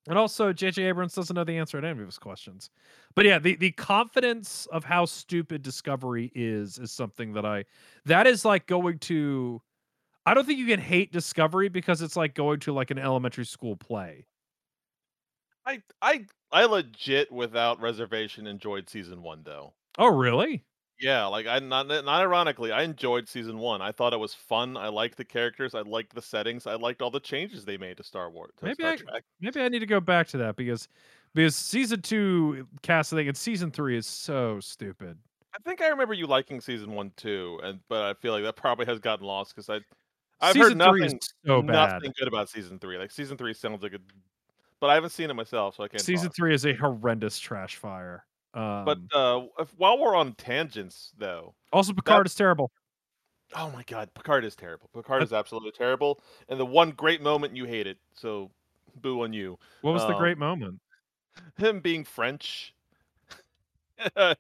And also, J.J. Abrams doesn't know the answer to any of his questions. But yeah, the the confidence of how stupid Discovery is is something that I that is like going to. I don't think you can hate Discovery because it's like going to like an elementary school play.
I I I legit without reservation enjoyed season one though.
Oh, really?
Yeah, like I not not ironically, I enjoyed season one. I thought it was fun. I liked the characters. I liked the settings. I liked all the changes they made to Star Wars. To
Maybe
Star
I-
Trek.
Maybe I need to go back to that because because season two uh, casting and season three is so stupid.
I think I remember you liking season one too, and but I feel like that probably has gotten lost because I I've
season
heard nothing
so bad.
nothing good about season three. Like season three sounds like a, but I haven't seen it myself, so I can't.
Season three is a horrendous trash fire. Um,
But uh, if, while we're on tangents, though,
also Picard is terrible.
oh my god, Picard is terrible. Picard is absolutely terrible, and the one great moment you hate it, so boo on you.
What was the
um,
great moment?
Him being French,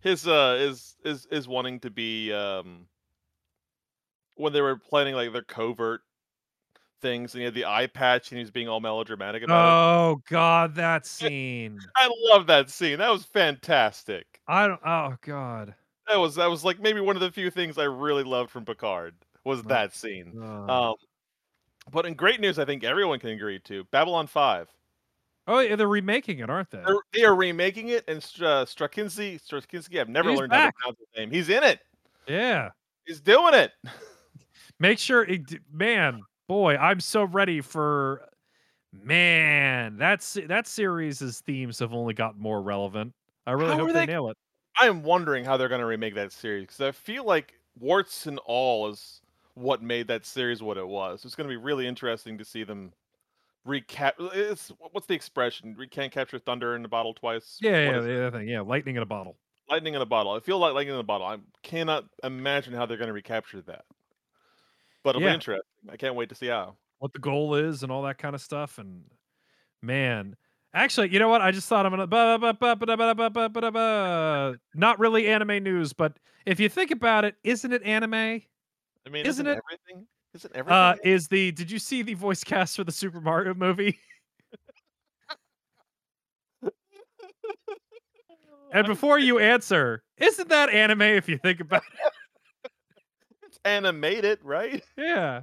his uh, is is is wanting to be um, when they were planning like their covert things, and he had the eye patch, and he was being all melodramatic about it.
Oh God, that scene.
I love that scene. That was fantastic.
I don't. Oh God.
That was that was like maybe one of the few things I really loved from Picard was that scene. Um, but in great news, I think everyone can agree to Babylon Five.
oh yeah, they're remaking it, aren't they?
They're, they are remaking it, and uh, Straczynski, Straczynski, I've never
He's
learned
back.
how to pronounce his name. He's in it.
Yeah.
He's doing it.
Make sure, it, man, boy, I'm so ready for. Man, that's that series' themes have only gotten more relevant. I really
How
hope they,
they-
nail it.
I am wondering how they're going to remake that series because I feel like warts and all is what made that series what it was. It's going to be really interesting to see them recap. It's what's the expression? We can't capture thunder in a bottle twice.
Yeah,
What
yeah,
is it?
the other thing. Yeah, lightning in a bottle.
lightning in a bottle. I feel like lightning in a bottle. I cannot imagine how they're going to recapture that but it'll
yeah.
be interesting. I can't wait to see how
what the goal is and all that kind of stuff. And man, actually, you know what? I just thought I'm gonna not really anime news, but if you think about it, isn't it anime?
I mean,
isn't,
isn't
it
everything? Isn't everything?
Uh, is the did you see the voice cast for the Super Mario movie? and before you answer, isn't that anime if you think about it?
It's animated, right?
Yeah.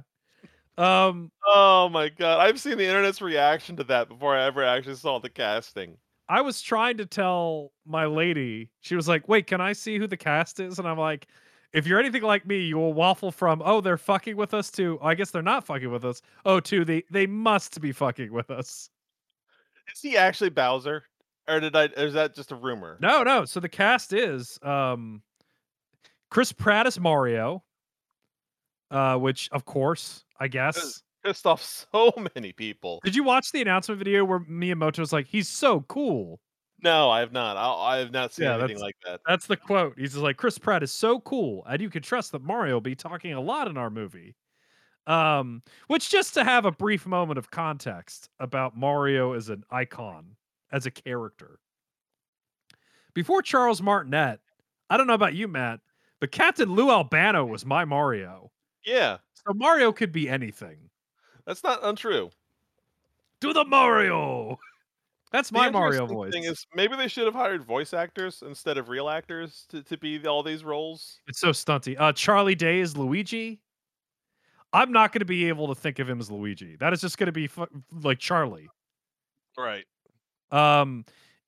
Um,
Oh my god, I've seen the internet's reaction to that before I ever actually saw the casting.
I was trying to tell my lady, she was like, Wait, can I see who the cast is? And I'm like, if you're anything like me, you will waffle from, oh, they're fucking with us to, I guess they're not fucking with us. Oh, to they they must be fucking with us.
Is he actually Bowser, or did I? Or is that just a rumor?
No, no. So the cast is um Chris Pratt as Mario. Uh, which of course, I guess.
Pissed off so many people.
Did you watch the announcement video where Miyamoto's like, he's so cool?
No, I have not. I, I have not seen
Yeah,
anything like that.
That's the quote. He's just like, Chris Pratt is so cool, and you can trust that Mario will be talking a lot in our movie. Um, which just to have a brief moment of context about Mario as an icon, as a character. Before Charles Martinet, I don't know about you, Matt, but Captain Lou Albano was my Mario.
Yeah,
So Mario could be anything.
that's not untrue.
Do the Mario. That's my Mario voice.
Thing is, maybe they should have hired voice actors instead of real actors to, to be all these roles.
It's so stunty. Uh, Charlie Day is Luigi. I'm not going to be able to think of him as Luigi. That is just going to be like Charlie.
Right.
Um,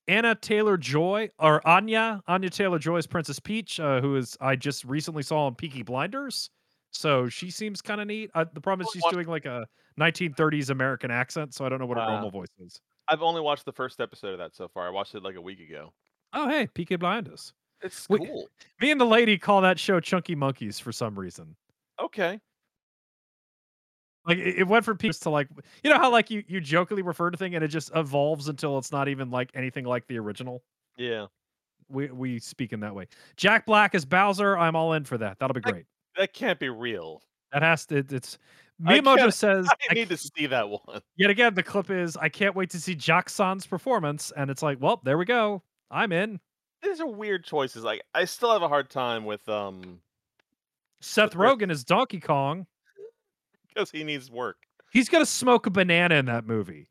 Anna Taylor Joy or Anya Anya Taylor Joy is Princess Peach, uh, who is I just recently saw on Peaky Blinders. So she seems kind of neat. Uh, the problem is she's doing like a 1930s American accent, so I don't know what her
Wow.
normal voice is.
I've only watched the first episode of that so far. I watched it like a week ago.
Oh hey, PK Blinders.
It's cool.
Me and the lady call that show Chunky Monkeys for some reason.
Okay.
Like it, it went from peaks to like you know how like you you jokingly refer to thing and it just evolves until it's not even like anything like the original.
Yeah.
We we speak in that way. Jack Black as Bowser. I'm all in for that. That'll be great.
That can't be real.
That has to. It's
I
Miyamoto says.
I
I
need to see that one.
yet again, the clip is I can't wait to see Jack San's performance, and it's like, well, there we go. I'm in.
These are weird choices. Like I still have a hard time with um
Seth Rogen is Donkey Kong.
because he needs work.
He's gonna smoke a banana in that movie.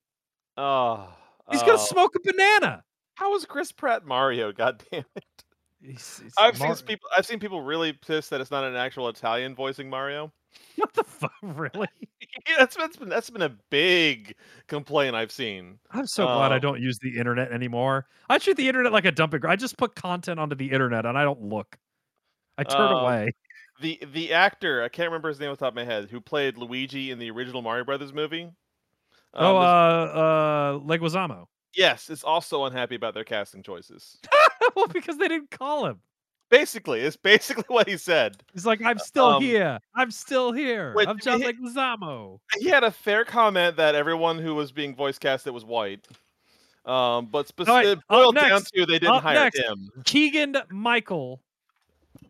Oh,
He's gonna smoke a banana.
How is Chris Pratt Mario? God damn it!
He's- he's
I've
Mar-
seen people. I've seen people really pissed that it's not an actual Italian voicing Mario.
What the fuck? Really?
yeah, that's, that's been that's been a big complaint I've seen.
I'm so glad I
Um,
don't use the internet anymore. I treat the internet like a dumping ground. I just put content onto the internet and I don't look. I turn
Um,
away.
The the actor I can't remember his name off the top of my head who played Luigi in the original Mario Brothers movie.
oh,
um,
uh,
is-
uh, Leguizamo.
Yes, is also unhappy about their casting choices.
well, because they didn't call him.
Basically, it's basically what he said.
He's like, I'm still
um,
here. I'm still here.
wait,
I'm John
he-
Leguizamo.
He had a fair comment that everyone who was being voice casted was white. Um, but
right,
specific
up
boiled down to they didn't hire
next.
him.
Keegan Michael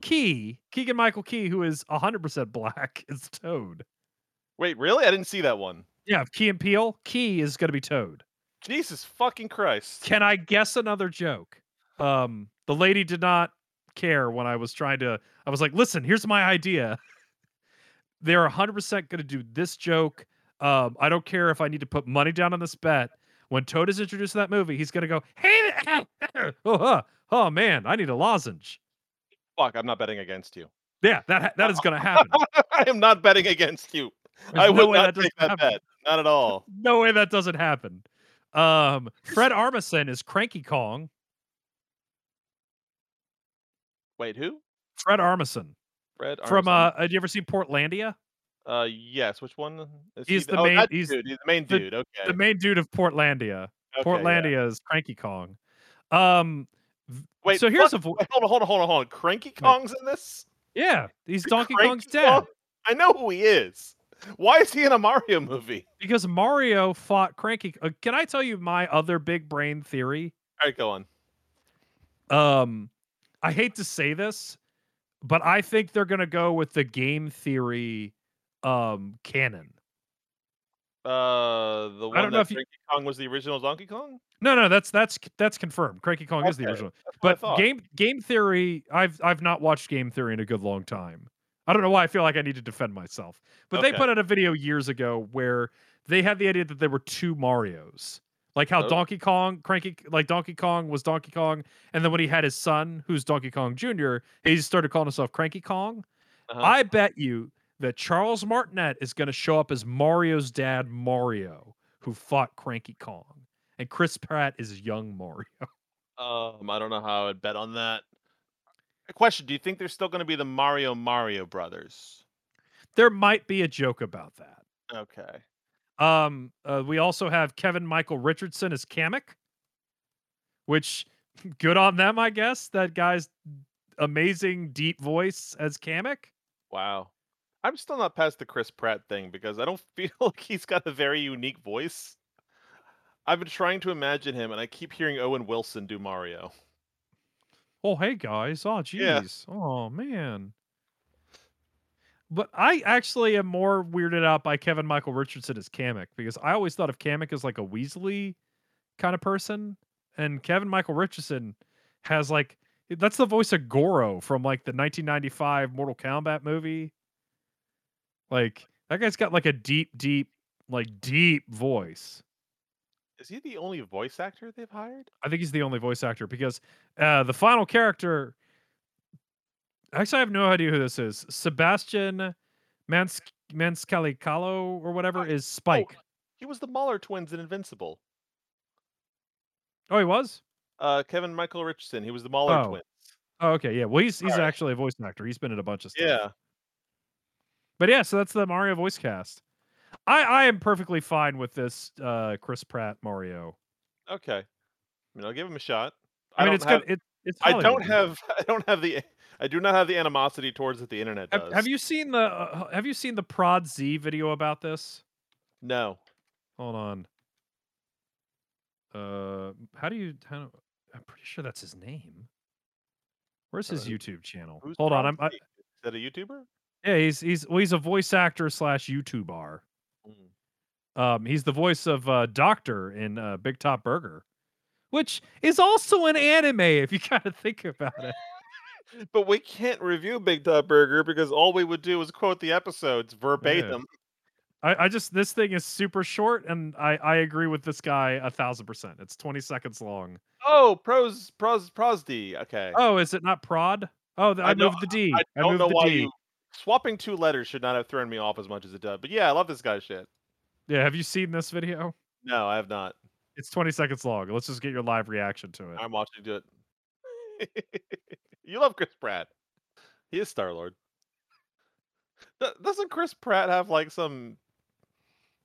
Key. Keegan Michael Key, who is 100% black, is Toad.
Wait, really? I didn't see that one.
Yeah, Key and Peele. Key is going to be Toad.
Jesus fucking Christ!
Can I guess another joke? Um, the lady did not care when I was trying to. I was like, "Listen, here's my idea. They're 100 percent going to do this joke. Um, I don't care if I need to put money down on this bet. When Toad is introduced to that movie, he's going to go, "Hey, oh, oh man, I need a lozenge."
Fuck, I'm not betting against you.
Yeah, that that is going to happen.
I am not betting against you.
There's
I
no way
not
that
take that
happen.
bet. Not at all.
No way that doesn't happen. Um, Fred Armisen is Cranky Kong.
Wait, who?
Fred Armisen
Fred Armisen.
from uh, have you ever seen Portlandia?
Uh, yes. Which one? Is he
He's the
oh,
main- he's
dude. He's the main
the-
dude. Okay.
The main dude of Portlandia.
okay, yeah.
Portlandia is Cranky Kong. Um,
Wait,
so here's
what?
a vo-
Wait, hold on, hold on, hold on, hold on. Cranky Kong's in this.
yeah, he's Donkey
Cranky
Kong's dad
Kong? I know who he is. Why is he in a Mario movie?
because Mario fought Cranky. Uh, can I tell you my other big brain theory?
All right, go on.
Um, I hate to say this, but I think they're gonna go with the game theory um canon.
Uh, the one I
don't know
that
if you-
Cranky Kong was the original Donkey Kong.
No, no, that's that's that's confirmed. Cranky Kong is the original.
That's what I
But game game theory, I've I've not watched game theory in a good long time. I don't know why I feel like I need to defend myself. But they put out a video years ago where they had the idea that there were two Marios. Like how
Oh.
Donkey Kong, Cranky like Donkey Kong was Donkey Kong, and then when he had his son, who's Donkey Kong Jr., he started calling himself Cranky Kong.
Uh-huh.
I bet you that Charles Martinet is going to show up as Mario's dad, Mario, who fought Cranky Kong, and Chris Pratt is young Mario.
Um, I don't know how I would bet on that. A question: Do you think there's still going to be the Mario Mario brothers?
There might be a joke about that.
Okay.
Um, uh, we also have Kevin Michael Richardson as Kamek, which good on them, I guess. That guy's amazing deep voice as Kamek.
Wow. I'm still not past the Chris Pratt thing because I don't feel like he's got a very unique voice. I've been trying to imagine him, and I keep hearing Owen Wilson do Mario.
Oh, hey guys. Oh,
Yeah.
jeez. Oh, man. But I actually am more weirded out by Kevin Michael Richardson as Kamek because I always thought of Kamek as like a Weasley kind of person. And Kevin Michael Richardson has like, that's the voice of Goro from like the 1995 Mortal Kombat movie. Like, that guy's got like a deep, deep, like deep voice.
Is he the only voice actor they've hired?
I think he's the only voice actor because uh, the final character. Actually, I have no idea who this is. Sebastian Mans Manscalicalo or whatever is Spike.
Oh, He was the Mauler twins in Invincible.
Oh, he was.
Uh, Kevin Michael Richardson. He was the Mauler
Oh,
twins.
Oh, okay, yeah. Well, he's he's actually a voice actor. He's been in a bunch of stuff.
Yeah.
But yeah, so that's the Mario voice cast. I I am perfectly fine with this uh Chris Pratt Mario.
Okay. I mean, I'll give him a shot.
I, mean, it's
have,
good. It, it's
I don't have. I don't have the. I do not have the animosity towards it the internet
Have,
does.
have you seen the uh, Have you seen the Prod Z video about this?
No.
Hold on. Uh, how do you? How, do- I'm pretty sure that's his name. Where's his
Uh,
YouTube channel? Hold on,
Prod
I'm. I?
Is that a YouTuber?
yeah, he's he's well, he's a voice actor slash YouTuber. Um, he's the voice of uh, Doctor in uh, Big Top Burger, which is also an anime if you kind of think about it.
But we can't review Big Top Burger because all we would do is quote the episodes verbatim.
I, I just this thing is super short, and I I agree with this guy a thousand percent. It's 20 seconds long.
Oh, pros, pros, ProZD. Okay.
Oh, is it not prod? Oh, I,
I
moved the D.
I don't
moved
know
the
why
D.
you swapping two letters should not have thrown me off as much as it did. But yeah, I love this guy's shit.
Yeah, have you seen this video?
No, I have not.
It's 20 seconds long. Let's just get your live reaction to it.
I'm watching you do it. you love Chris Pratt. He is Star Lord. Doesn't Chris Pratt have like some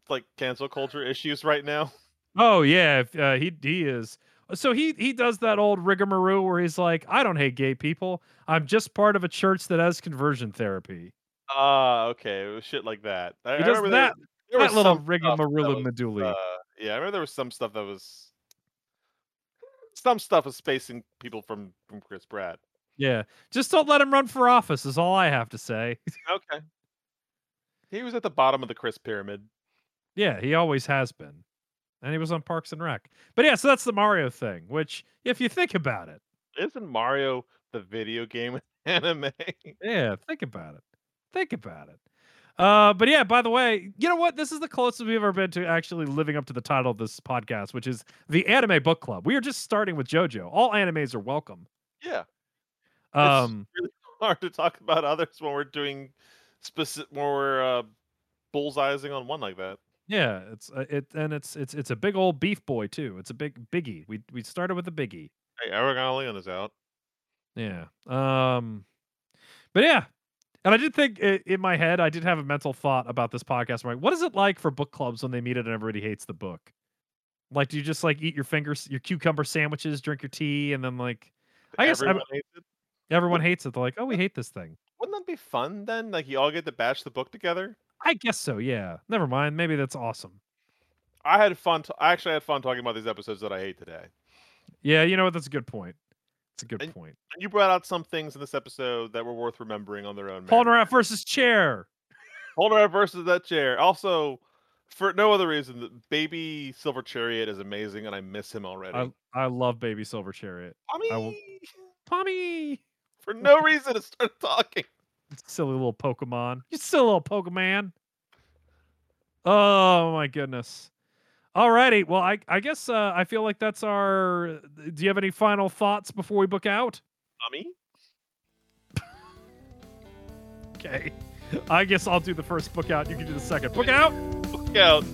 like cancel culture issues right now?
Oh yeah, uh, he he is. So he he does that old rigmarole where he's like, I don't hate gay people. I'm just part of a church that has conversion therapy.
Ah, okay, it was shit like that. I,
He does
remember
that
there
that
was
little rigmarole
that
and
was,
medulla.
uh, yeah, I remember there was some stuff that was some stuff was spacing people from from Chris Pratt.
yeah, just don't let him run for office. Is all I have to say.
Okay, he was at the bottom of the Chris pyramid.
yeah, he always has been, and he was on Parks and Rec. But yeah, so that's the Mario thing. Which, if you think about it,
Isn't Mario the video game anime?
Yeah, think about it. Think about it. Uh, but yeah, by the way, you know what? This is the closest we've ever been to actually living up to the title of this podcast, which is the Anime Book Club. We are just starting with JoJo. All animes are welcome.
yeah,
Um,
really hard to talk about others when we're doing specific when we're uh, bullseying on one like that.
yeah, it's uh, it and it's it's it's a big old beef boy too. It's a big biggie. We we started with a biggie.
Hey, Aragon Leon is out.
Yeah. Um, but yeah. And I did think i in my head, I did have a mental thought about this podcast. I'm like, what is it like for book clubs when they meet it and everybody hates the book? Like, do you just like eat your fingers, your cucumber sandwiches, drink your tea, and then like, I guess
everyone
I'm-
hates it.
Everyone hates it. They're like, oh, we hate this thing.
Wouldn't that be fun then? Like you all get to bash the book together.
I guess so. Yeah. Never mind. Maybe that's awesome.
I had fun. T- I actually had fun talking about these episodes that I hate today.
Yeah. You know what? That's a good point. It's a good
And-
point.
And you brought out some things in this episode that were worth remembering on their own. Merit.
Nerat versus Chair.
Polnareff versus that chair. Also, for no other reason, the baby Silver Chariot is amazing, and I miss him already.
I I love Baby Silver Chariot.
Tommy,
I will- Tommy,
for no reason, to start talking.
silly little Pokemon. You silly little Pokemon. Oh my goodness. Alrighty. Well, I I guess uh, I feel like that's our. Do you have any final thoughts before we book out?
Tommy,
Okay. I guess I'll do the first book out. You can do the second book out.
look out.